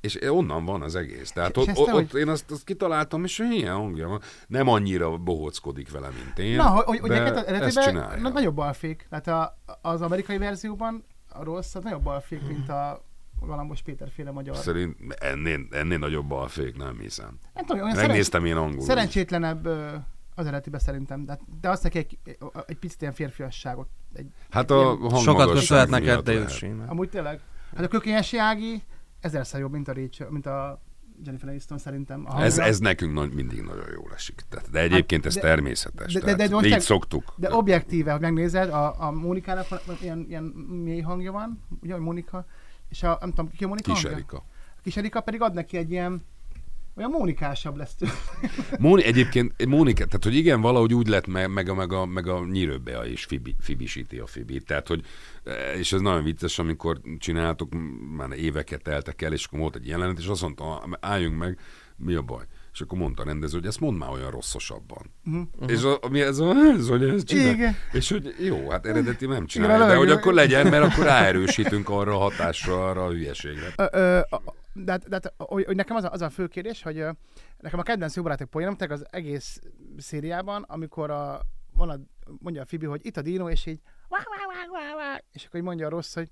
És onnan van az egész. Tehát ott, ott, ott én azt, azt kitaláltam, és ilyen hangja van. Nem annyira bohóckodik vele, mint én. Na, hogy, hogy de neked ezt eredetiben nagyobb balfék. Tehát a, az amerikai verzióban a rossz, az nagyobb balfék, mint a Galambos Péter féle magyar. Szerint ennél, ennél nagyobb a fék, nem hiszem. Nem tudom, olyan Megnéztem én angolul. szerencsétlenebb ö, az eredetiben szerintem. De, de azt neki egy, egy picit ilyen férfiasságot. Egy, Hát a Ilyen- Sokat köszönhet neked lehet. Schwimmer. amúgy tényleg. Hát a Kökényes Ági ezerszer jobb, mint a Rachel, mint a Jennifer Aniston szerintem. A Ez, ez nekünk nagy, mindig nagyon jól esik. Tehát, de egyébként ez Hát, de- természetes. de- de- de most így szoktuk. De objektíve, hogy megnézed, a, a Mónikának ilyen, ilyen mély hangja van, ugye, hogy Mónika, és a, nem tudom, ki a Mónika Kis? Erika. A kis Erika pedig ad neki egy ilyen, olyan mónikásabb lesz tőle. Móni, egyébként Mónika, tehát hogy igen, valahogy úgy lett meg, meg a, meg a, meg a nyírőbe is fibi, fibisíti a fibit. Tehát, hogy, eh, és ez nagyon vicces, amikor csináltuk, már éveket teltek el, és akkor volt egy jelenet, és azt mondta, álljunk meg, mi a baj? És akkor mondta a rendező, hogy ezt mondd már olyan rosszosabban. Uh-huh. És a, mi ez, a, ez, hogy ez csinál? Igen. És hogy jó, hát eredeti nem Igen, csinálja, de a hogy akkor legyen, mert akkor ráerősítünk arra a hatásra, arra a hülyeségre. Ö, ö, a- de, hát- de, hát, hogy, hogy nekem az a, az a fő kérdés, hogy nekem a kedvenc jó barátok poénom, tényleg az egész szériában, amikor a, van a, mondja a Fibi, hogy itt a Dino, és így wá, wá, wá, wá, wá, és akkor így mondja a rossz, hogy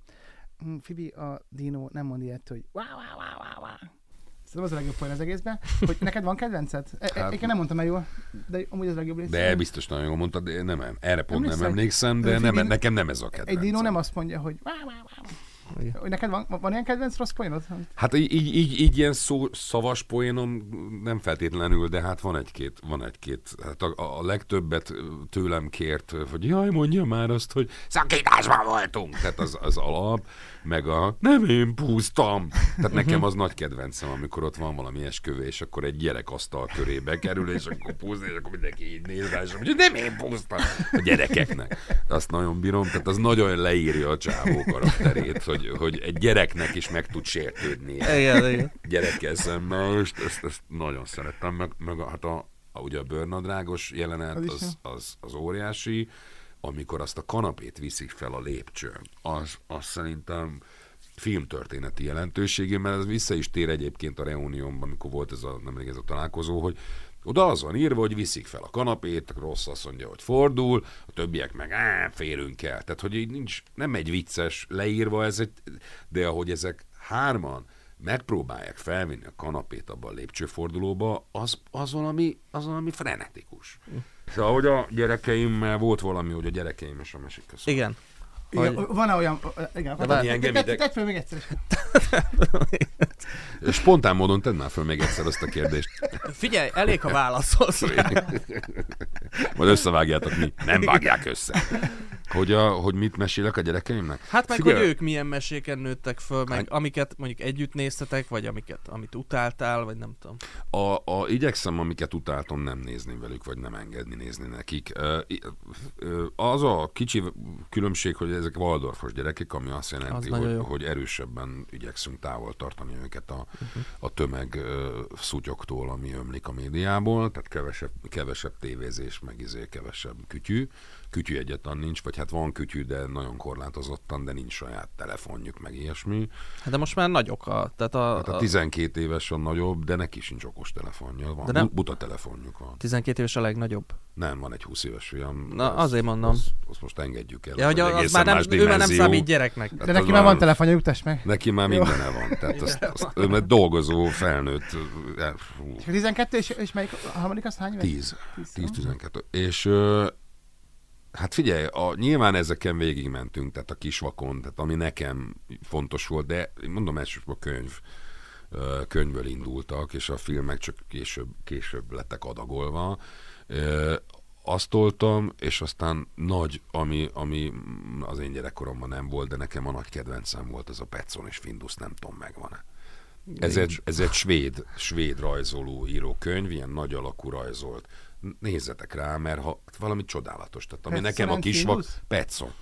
"Hm, Fibi, a Dino nem mond ilyet, hogy wá, wá, wá, wá, wá. Szerintem az a legjobb poén az egészben. Hogy neked van kedvenced? E, e, Hát- én nem mondtam el jól, de amúgy az a legjobb rész. De biztos nagyon jól mondtad, de én nem, erre pont nem Emlékszel? emlékszem, de nem, nekem nem ez a Egy kedvencem. Dino nem azt mondja, hogy. Igen. Hogy neked van, van ilyen kedvenc rossz poénod? Hát így, így, így, így ilyen szó, szavas poénom nem feltétlenül, de hát van egy-két, van egy-két, hát a, a legtöbbet tőlem kért, hogy jaj, mondja már azt, hogy szakításban voltunk. Tehát az, az alap, meg a nem én pusztam. Tehát nekem az nagy kedvencem, amikor ott van valami esküvő, és akkor egy gyerek asztal körébe kerül, és akkor pusztni, és akkor mindenki így néz rá, és mondja, nem én pusztam. A gyerekeknek. Azt nagyon bírom, tehát az nagyon leírja a csávó karakterét, hogy, hogy egy gyereknek is meg tud sértődni Igen, igen. gyerekkel szemben, és ezt, ezt nagyon szerettem, meg, meg hát a, a, ugye a bőrnadrágos jelenet, az, az, az óriási, amikor azt a kanapét viszik fel a lépcsőn, az, az szerintem filmtörténeti jelentőségé, mert ez vissza is tér egyébként a Reunionban, amikor volt ez a, nemrég ez a találkozó, hogy oda az van írva, hogy viszik fel a kanapét, rossz azt mondja, hogy fordul, a többiek meg á, félünk el. Tehát, hogy így nincs, nem egy vicces leírva ez, egy, de ahogy ezek hárman megpróbálják felvinni a kanapét abba a lépcsőfordulóba, az, az, valami, az valami frenetikus. Szóval, hogy a gyerekeimmel volt valami, hogy a gyerekeim és a mesik között. Igen. Hogy- van olyan, igen, De akkor ilyen tedd- gemidek- tedd fel még egyszer. Spontán módon tedd már föl még egyszer azt a kérdést. Figyelj, elég, ha válaszolsz. Majd összevágjátok mi. Nem vágják össze. Hogy, a, hogy mit mesélek a gyerekeimnek? Hát meg, Figyelj. hogy ők milyen meséken nőttek föl, meg Hát- amiket mondjuk együtt néztetek, vagy amiket, amit utáltál, vagy nem tudom. A, a, igyekszem, amiket utáltam, nem nézni velük, vagy nem engedni nézni nekik. Az a kicsi különbség, hogy ezek Waldorfos gyerekek, ami azt Az jelenti, nagyon hogy, hogy erősebben igyekszünk távol tartani őket a, a tömeg szutyoktól, ami ömlik a médiából, tehát kevesebb, kevesebb tévézés, meg izé, kevesebb kütyű. Kütyű egyetlen nincs, vagy hát van kütyű, de nagyon korlátozottan, de nincs saját telefonjuk, meg ilyesmi. Hát de most már nagyok a... Tehát a, Hát a 12 éves a nagyobb, de neki sincs okos telefonja. Van, De nem- bu- buta telefonjuk van. 12 éves a legnagyobb. Nem, van egy 20 éves fiam. Na, Azt- azért mondom. Azt, azt most engedjük el. Ja, hogy az egészen már nem, ő már nem számít gyereknek. Hát De neki az már már- van telefonja, jutas meg. Neki már mindene van. Tehát azt, azt, ő mert dolgozó, felnőtt, eh, És a 12 és, és melyik a harmadik az hány éves? 10. Tíz, 10-12. És hát figyelj, a, nyilván ezeken végigmentünk, tehát a kisvakon, tehát ami nekem fontos volt, de mondom elsősorban a könyv, könyvből indultak, és a filmek csak később, később lettek adagolva. Azt toltam, és aztán nagy, ami, ami az én gyerekkoromban nem volt, de nekem a nagy kedvencem volt az a Petson és Findus, nem tudom, megvan-e. Ez egy, ez egy svéd, svéd rajzoló írókönyv, ilyen nagy alakú rajzolt. Nézzetek rá, mert ha, valami csodálatos. Tehát ami Petson nekem a kisvak... Petson.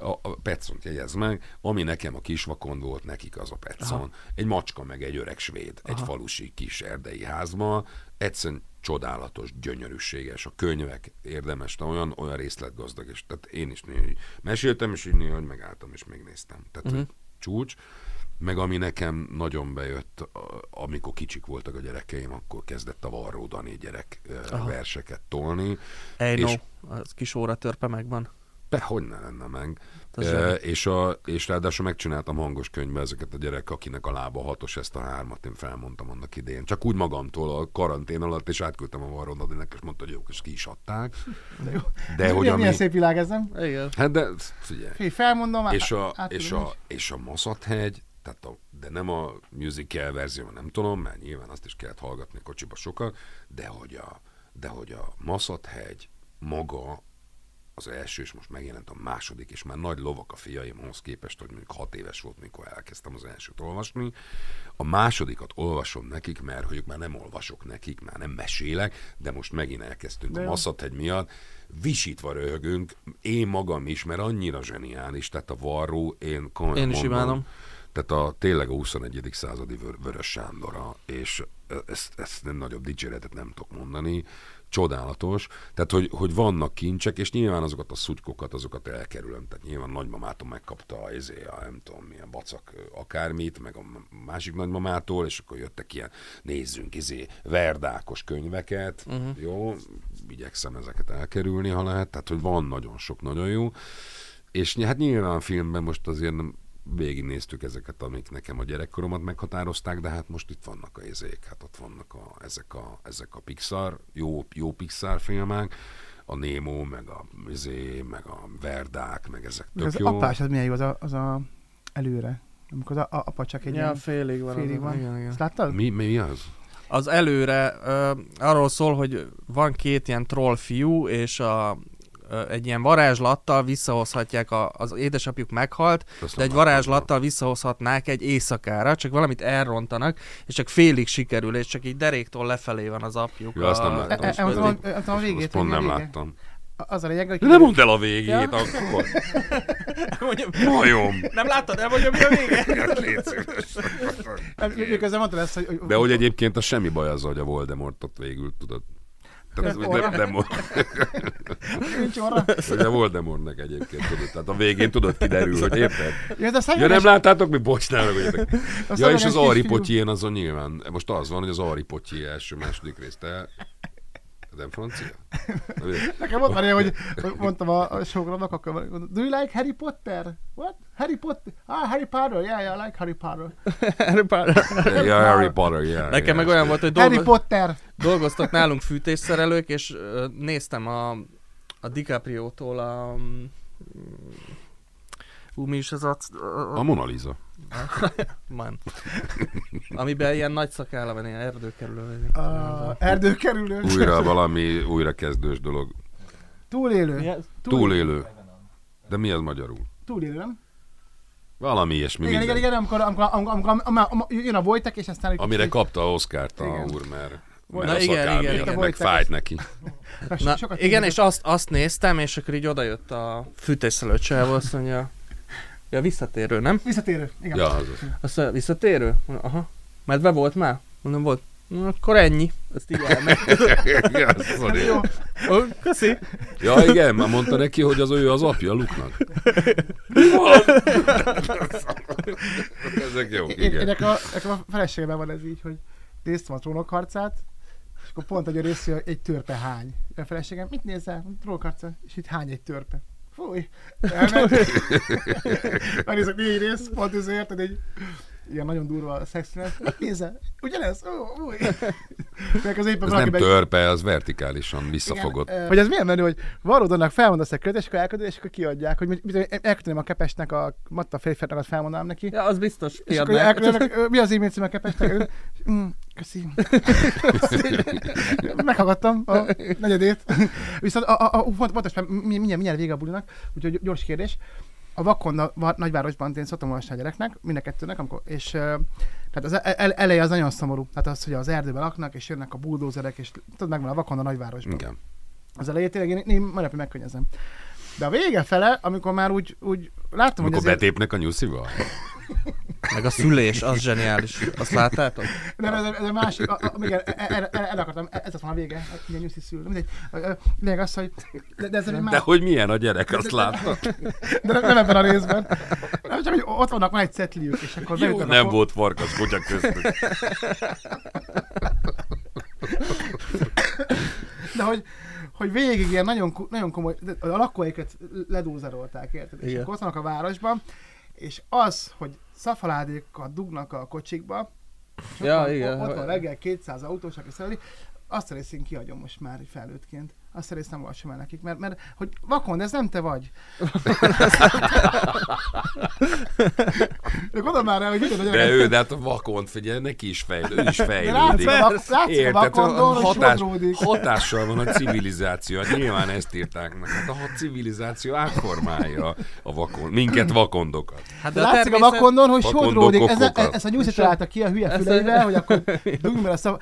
A, a Petsont jegyez meg, ami nekem a kisvakon volt, nekik az a Petson. Egy macska, meg egy öreg svéd, egy falusi kis erdei házban. Egyszerűen csodálatos, gyönyörűséges. A könyvek érdemes, de olyan, olyan részletgazdag. És tehát én is néha meséltem, és így néha megálltam, és megnéztem. Tehát uh-huh. csúcs. Meg ami nekem nagyon bejött, amikor kicsik voltak a gyerekeim, akkor kezdett a Varró Dani gyerek Aha. verseket tolni. Ejno, És- az kis óra törpe megvan. Be, hogy ne lenne meg. E, és, a, és ráadásul megcsináltam hangos könyvbe ezeket a gyerek, akinek a lába hatos, ezt a hármat én felmondtam annak idén. Csak úgy magamtól a karantén alatt, és átküldtem a Varró Daninek, és mondta, hogy jók, és ki is adták. De jó. De Ez hogy milyen, ami... milyen szép világ ez, nem? Igen. Hát de figyelj. Fé, felmondom, és a, és, a, és a Maszathegy, tehát a, de nem a musical verzió, nem tudom, mert nyilván azt is kellett hallgatni kocsiba sokat, de hogy a, de hogy a Maszathegy maga az első, és most megjelent a második, és már nagy lovak a fiaim ahhoz képest, hogy mondjuk hat éves volt, mikor elkezdtem az elsőt olvasni. A másodikat olvasom nekik, mert hogy már nem olvasok nekik, már nem mesélek, de most megint elkezdtünk De a jó. Maszathegy miatt. Visítva röhögünk, én magam is, mert annyira zseniális, tehát a varró, én komolyan Én is mondom, imádom. Tehát a tényleg a 21. századi vör, Vörös Sándora, és ezt, ezt nem nagyobb dicséretet nem tudok mondani, csodálatos. Tehát, hogy, hogy vannak kincsek, és nyilván azokat a szutykokat, azokat elkerülöm. Tehát nyilván nagymamától megkapta a, izé, a nem tudom milyen bacak ö, akármit, meg a másik nagymamától, és akkor jöttek ilyen, nézzünk, izé, verdákos könyveket. Uh-huh. Jó, igyekszem ezeket elkerülni, ha lehet. Tehát, hogy van nagyon sok nagyon jó. És hát nyilván a filmben most azért nem végignéztük ezeket, amik nekem a gyerekkoromat meghatározták, de hát most itt vannak a izék, hát ott vannak a, ezek, a, ezek a Pixar, jó, jó Pixar filmek, a Nemo, meg a izé, meg a Verdák, meg ezek tök az jó. apás, az milyen jó, az a, az a előre. Amikor az a, a, apa csak egy Ja, ilyen félig van. félig az- van. Igen, igen. Ezt láttad? Mi, mi az? Az előre ö, arról szól, hogy van két ilyen troll fiú, és a, egy ilyen varázslattal visszahozhatják, a, az édesapjuk meghalt, Azt de egy nem varázslattal visszahozhatnák egy éjszakára, csak valamit elrontanak, és csak félig sikerül, és csak így deréktől lefelé van az apjuk. Ja, azt nem láttam. E- e- e- a Azt végét, pont nem láttam. Az a lényeg, hogy... Nem mondd el a végét, Ja. akkor. Mondjam, Majom. nem láttad, elmondjam, mi a vége? Hát. Hát, Miközben mondta ezt, hogy... De hogy egyébként a semmi baj azzal, hogy a Voldemortot végül tudod. Tehát, Ez hogy nem, nem, hogy a Voldemortnak egyébként tudod. Tehát a végén tudod kiderül, hogy érted? Ja, de Ja, nem láttátok, mi bocs, ne haragudjatok. a Ja, és az Ari Potyén azon nyilván. Most az van, hogy az Ari Potyi első, második rész, te... Nem francia? Nekem ott van ilyen, hogy mondtam a, a sógoromnak, akkor do you like Harry Potter? What? Harry Potter? Ah, Harry Potter, yeah, yeah, I like Harry Potter. Ja, Harry Potter, yeah. Nekem yeah. meg olyan volt, hogy Harry dolgo- Potter! dolgoztak nálunk fűtésszerelők, és néztem a, a DiCaprio-tól a... mm, Ú, mi is ez a... A Mona Lisa. Man. Amiben ilyen nagy szakálla van, ilyen erdőkerülő. A erdőkerülő. Újra valami újrakezdős dolog. Túlélő. Ez? Túlélő. De mi az magyarul? Túlélő, nem? Valami ilyesmi Igen, igen, minden. igen, amikor, amikor, amikor, amikor, amikor, amikor jön a Vojtek, és aztán... Amire kicsit- kapta Oscar-t a Igen. úr, mert, Na mert a igen, igen, igen. meg fájt neki. Na, igen, és azt, azt néztem, és akkor így odajött a fűtésszerelő csávó, azt mondja, ja, visszatérő, nem? Visszatérő, igen. Ja, az az. Azt mondja, visszatérő? Mondom, Aha. Medve volt már? Mondom, volt. Na, Akkor ennyi. Ezt így elmegy. ja, sorry. Jó, Ó, Köszi. ja, igen, már mondta neki, hogy az ő az apja Luknak. Ezek jók, én, én igen. nekem a, nekem a feleségemben van ez így, hogy néztem a trónok harcát, és akkor pont egy rész, hogy egy törpe hány. A feleségem, mit nézel? Trónok harca, és itt hány egy törpe. Fúj! Elment. Megnézek négy rész, pont ez érted, egy ilyen nagyon durva. Mit nézel? Ugyanez? Ó, új! Meg az éppen Ez nem törpe, az vertikálisan visszafogott. Igen, hogy ez milyen menő, hogy Varodonnak felmondasz egy kötet, és akkor elküldöd, és akkor kiadják, hogy elküldöm a kepesnek a matta férfiatnak, felmondanám neki. Ja, az biztos. És akkor mi az e-mail cím a kepesnek? Mm, köszi. Meghallgattam a negyedét. Viszont a, a, a, font- fontos, mindjárt, mindjárt vége a bulinak, úgyhogy gyors kérdés. A vakon a va- nagyvárosban én szoktam olvasni a gyereknek, mind a kettőnek, amikor, és tehát az el, eleje az nagyon szomorú. Tehát az, hogy az erdőben laknak, és jönnek a buldózerek, és tudod, megvan a vakon a nagyvárosban. Igen. Az elejét tényleg én, én mai napig megkönnyezem. De a vége fele, amikor már úgy, úgy láttam, Amikor hogy azért... betépnek a nyuszival? Meg a szülés, az zseniális. Azt láttátok? Nem, ez, ez a másik, a, a, igen, el, el, el, akartam, ez az van a vége, ilyen nyuszi szül. Mindegy, lényeg az, hogy... De, de ez egy De más, hogy milyen a gyerek, azt látta. de nem, nem ebben a részben. Nem csak, hogy ott vannak, van egy cetliük, és akkor Jó, nem a, volt farkas kutya köztük. De hogy, hogy végig ilyen nagyon, nagyon komoly, de a lakóikat ledúzerolták, érted? És Igen. akkor ott vannak a városban, és az, hogy szafaládékkal dugnak a kocsikba, Ja, ott, igen. ott van reggel 200 autós, aki szereli, azt a részt én kihagyom most már felnőttként. Azt a részt nem olvasom el nekik, mert, mert hogy vakon, ez nem te vagy. de gondolom már el, hogy mit De ő, de hát a vakont figyelj, neki is fejlődik. Ő is fejlődik. látszik, látszik a vakondon, hatás, hatással van a civilizáció. Hát nyilván ezt írták meg. Hát a civilizáció átformálja a vakon, minket vakondokat. Hát De látszik a vakondon, hogy sodródik. Ez, ez a nyújtja találta ki a hülye füleivel, hogy akkor dugj a szav...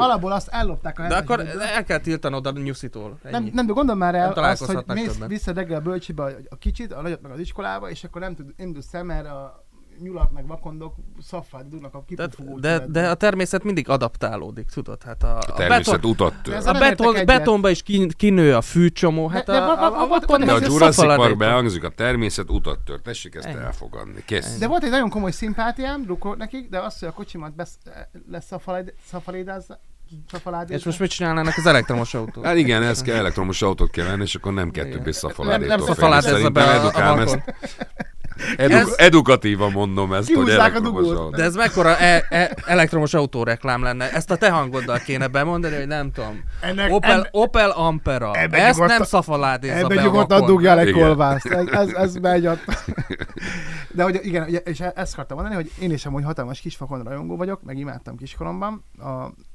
Alapból azt ellopták a De akkor hetesből. el kell tiltanod a nyuszitól. nem, Ennyi. nem, de gondolom már Nem el azt, hogy mész többen. vissza reggel a bölcsibe a, a kicsit, a nagyot meg az iskolába, és akkor nem tud, indulsz szem erre a nyulak meg vakondok szafát dugnak a De, kipufogó de, de a természet mindig adaptálódik, tudod? Hát a, A a, természet beton, utat De tör. a nem beton, betonba is kin, kinő a fűcsomó, hát De- de a, a, a, de De a Jurassic szafaladik. Park behangzik, a természet utat tör. Tessék ezt Ennyi. elfogadni. Kész. De volt egy nagyon komoly szimpátiám, drukkolt nekik, de az, hogy a kocsimat lesz szafalédáz, szafaládi. És most mit csinálnának az elektromos autó? Hát igen, ez kell, elektromos autót kell venni, és akkor nem kell többé Nem- nem Szafalád félni. ez be Szerintem a, a ezt. Edu- Ez- edukatívan mondom ezt, hogy Kihúzzák a elektromos autó. De ez mekkora e- e- elektromos autóreklám lenne? Ezt a te hangoddal kéne bemondani, hogy nem tudom. Ennek, Opel, en- Opel Ampera. Ebbe Ezt nyugodtan- nem szafaládézza Ebben be a nyugodtan egy Igen. kolbászt. Ez, ez, ez megy ott. De hogy igen, és ezt akartam mondani, hogy én is amúgy hatalmas kisfakon rajongó vagyok, meg imádtam kiskoromban. A,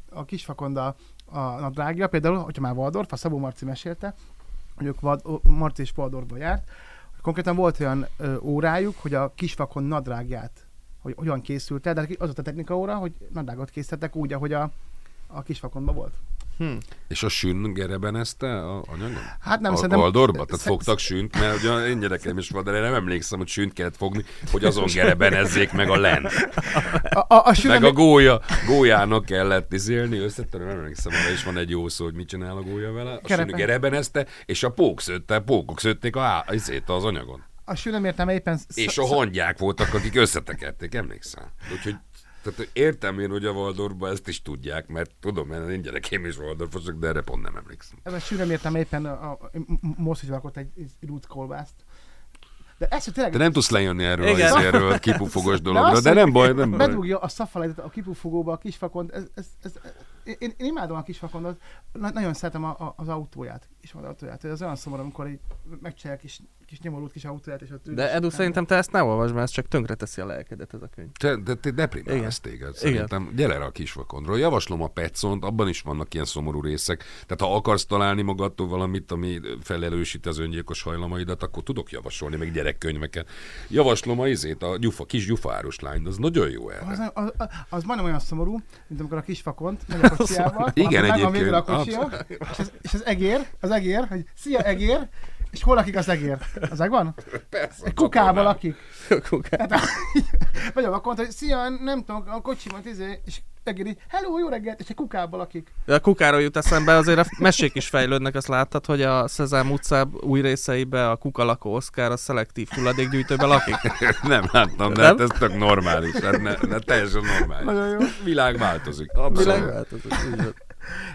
a kisfakonda a, a drágja, például, hogyha már Waldorf, a Szabó Marci mesélte, hogy ők Vad, Marci és Waldorfba járt, konkrétan volt olyan ö, órájuk, hogy a kisfakon nadrágját, hogy hogyan készült el, de az volt a technika óra, hogy nadrágot készítettek úgy, ahogy a, a kisfakonban volt. Hm. És a sün gerebenezte a anyagon? Hát nem, a szerintem... Waldorfba? Tehát fogtak sünt, mert ugye én gyerekeim is van, de nem emlékszem, hogy sünt kellett fogni, hogy azon gerebenezzék meg a lent. A, a, a, Meg sülem- a gólya, gólyának kellett izélni, összetöröm, nem emlékszem, arra is van egy jó szó, hogy mit csinál a gólya vele. A Kerepen. sün gerebenezte, és a pók szőtte, pókok szőtték a, á- az anyagon. a sülem értem éppen... És a hangyák voltak, akik összetekerték, emlékszel? Úgyhogy tehát értem én, hogy a Waldorfban ezt is tudják, mert tudom, mert én gyerekeim is Waldorfosok, de erre pont nem emlékszem. Ebben sűrűn értem éppen a, a, most, hogy vakott egy rút kolbászt. De ez, tényleg... Te nem tudsz lejönni erről Igen. az erről a kipufogos dologra, az, de nem baj, nem baj. Bedugja a szafalajtot a kipufogóba, a kisfakont, ez, ez, ez, én, én, imádom a kisfakondot, Na, nagyon szeretem a, a, az autóját, is van autóját, ez olyan szomorú, amikor így megcsinálják kis, kis nyomorult kis autóját, és ott ül, De Edu, szerintem te ezt ne olvasd, mert ez csak tönkre teszi a lelkedet ez a könyv. Te, de te deprimál Igen. ez téged. Szerintem gyere le a kisvakondról. Javaslom a Petszont, abban is vannak ilyen szomorú részek. Tehát ha akarsz találni magadtól valamit, ami felerősíti az öngyilkos hajlamaidat, akkor tudok javasolni még gyerekkönyveket. Javaslom a izét, a gyufa, kis gyufáros lány, az nagyon jó erre. Az, az, az, az majdnem olyan szomorú, mint amikor a kisfakont megy a kocsiával, Igen, egyébként, a kocsia, és az, és az egér, az egér, hogy szia egér, és hol lakik az egér? Az megvan? Persze, Egy kukában csatornán. lakik. Tehát, vagy a vakont, hogy szia, nem tudom, a kocsimat, izé, és reggel így, hello, jó reggelt, és egy kukába lakik. De a kukáról jut eszembe, azért a mesék is fejlődnek, azt láttad, hogy a Szezám utca új részeibe a kuka lakó Oszkár a szelektív hulladékgyűjtőbe lakik? nem láttam, de Nem? hát ez tök normális. Hát ne, ne, teljesen normális. Nagyon jó. Világ változik. Abszolút. Világváltozás, így van.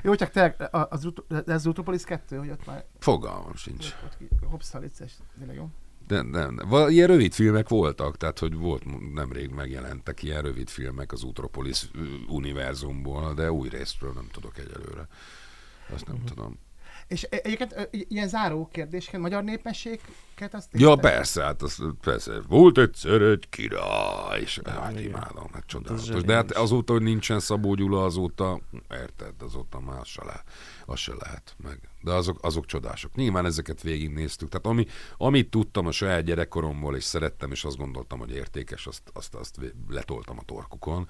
Jó, csak tényleg, az, ez az Utopolis 2, hogy ott már Fogalmam sincs. hoppszal vicces, tényleg jó. De nem, nem. Ilyen rövid filmek voltak, tehát hogy volt nemrég megjelentek ilyen rövid filmek az Utropolis univerzumból, de új részről nem tudok egyelőre. Azt nem tudom. És e- egyébként ilyen záró kérdésként, magyar népmességet azt Ja, nézted? persze, hát az, persze. Volt egyszer egy király, és hát igen. imádom, hát Az csodálatos. De hát azóta, hogy nincsen Szabó Gyula, azóta, érted, azóta már az se lehet, az se lehet meg. De azok, azok csodások. Nyilván ezeket végignéztük. Tehát ami, amit tudtam a saját gyerekkoromból, és szerettem, és azt gondoltam, hogy értékes, azt, azt, azt letoltam a torkukon.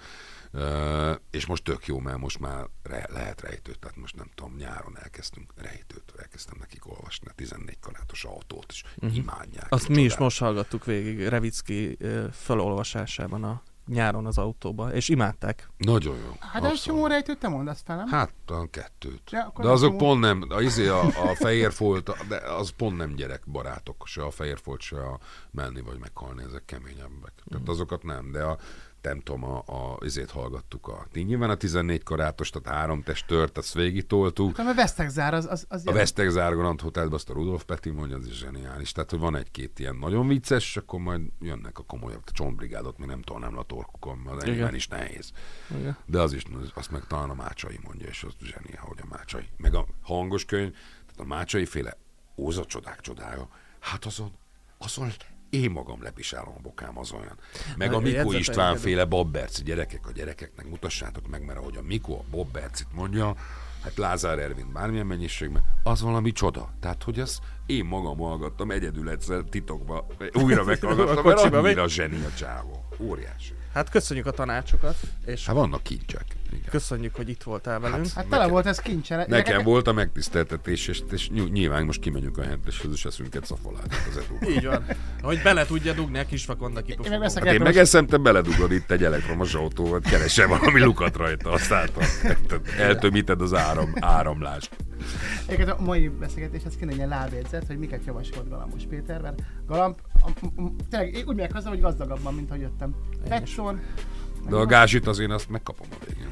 És most tök jó, mert most már re, lehet rejtőt, tehát most nem tudom, nyáron elkezdtünk rejtőt, elkezdtem nekik olvasni a 14 karátos autót, és uh-huh. imádják. Azt mi is csodálják. most hallgattuk végig Revicki felolvasásában a nyáron az autóba, és imádták. Nagyon jó. Hát egy csomó rejtőt te mondasz fel, nem? Hát a kettőt. Ja, de azok csomó. pont nem, a, izé a, a fehér folt, de az pont nem gyerekbarátok, se a fehér folt, se a menni vagy meghalni, ezek keményebbek. Tehát azokat nem, de a nem tudom, a, a izét hallgattuk a, nyilván a 14 karátos, tehát három testört, azt végigtoltuk. Hát, mert Vesztegzár, az, az, az A Vesztegzár Grand Hotelben azt a Rudolf Peti mondja, az is zseniális. Tehát, hogy van egy-két ilyen nagyon vicces, és akkor majd jönnek a komolyabb. A csontbrigádot mi nem tolnám a torkukon, mert az Igen. enyémben is nehéz. Igen. De az is, azt meg talán a Mácsai mondja, és az zseniál, hogy a Mácsai. Meg a hangos könyv, tehát a Mácsai féle Óza csodák csodája. Hát azon, azon én magam lepisálom a bokám az olyan. Meg a Na, Mikó jegyzeteim István kedves. féle Babberci gyerekek, a gyerekeknek mutassátok meg, mert ahogy a Mikó a Babbercit mondja, hát Lázár Ervin bármilyen mennyiségben, az valami csoda. Tehát, hogy az én magam hallgattam egyedül egyszer titokba, újra meghallgattam, A mert annyira zseni a csávó. Óriási. Hát köszönjük a tanácsokat, és Hát vannak kincsek. Igen. köszönjük, hogy itt voltál velünk. Hát Nekem- tele volt ez kincsen. Nekem volt a megtiszteltetés, és, és ny- nyilván most kimegyünk a henteshez, és eszünk egy szafalát az edúban. Így van. Hogy bele tudja dugni a kisvakonda Én meg kipufogóba. veszek Hát én megeszem, te beledugod itt egy elektromos autóval, keresel valami lukat rajta, aztán eltömíted az áram, áramlást. Egyébként a mai beszélgetéshez kéne egy ilyen lábjegyzet, hogy miket javasolt Galambos Péter, mert Galamb, a, tényleg én úgy megyek haza, hogy gazdagabban, mint ahogy jöttem. Petson, De a gázsit azért azt megkapom a végén.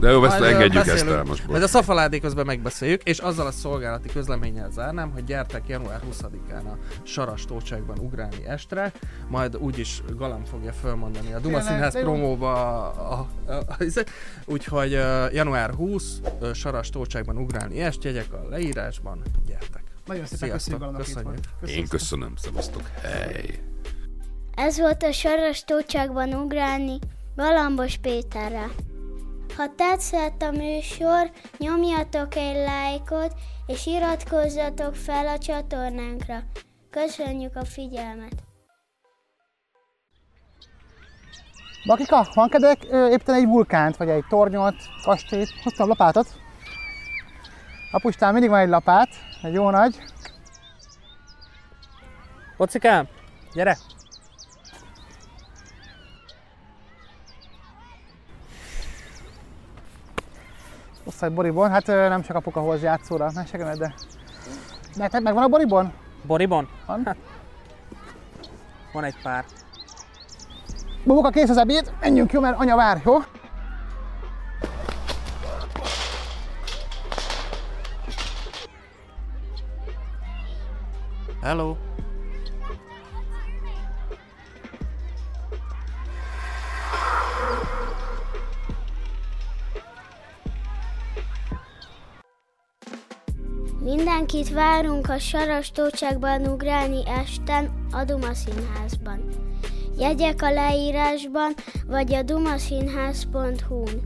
De jó, ezt engedjük ezt beszélünk. el most. Majd a szafaládé közben megbeszéljük, és azzal a szolgálati közleménnyel zárnám, hogy gyertek január 20-án a Saras Tócságban ugrálni estre, majd úgyis Galam fogja fölmondani a Duma Színház promóba a, a, a, a, úgyhogy uh, január 20 uh, Saras Tócságban ugrálni est, jegyek a leírásban, gyertek. Nagyon szépen Sziasztok, köszönjük köszönjük. Köszönjük Én köszönöm, szevasztok. Hely! Ez volt a Saras tócságban ugrálni Galambos Péterre. Ha tetszett a műsor, nyomjatok egy lájkot, és iratkozzatok fel a csatornánkra. Köszönjük a figyelmet! Bakika, van kedvek építeni egy vulkánt, vagy egy tornyot, kastélyt? Hoztam lapátot. Apustán mindig van egy lapát, egy jó nagy. Pocikám, gyere! Osztály boribon, hát nem csak apuka hoz játszóra, ne segíted, de... Neked megvan a boribon? Boribon? Van? Van egy pár. Bubuka, kész az ebéd, menjünk jó, mert anya vár, jó? Hello! Mindenkit várunk a Saras tócságban ugrálni esten a Duma Színházban. Jegyek a leírásban, vagy a dumaszínház.hu-n.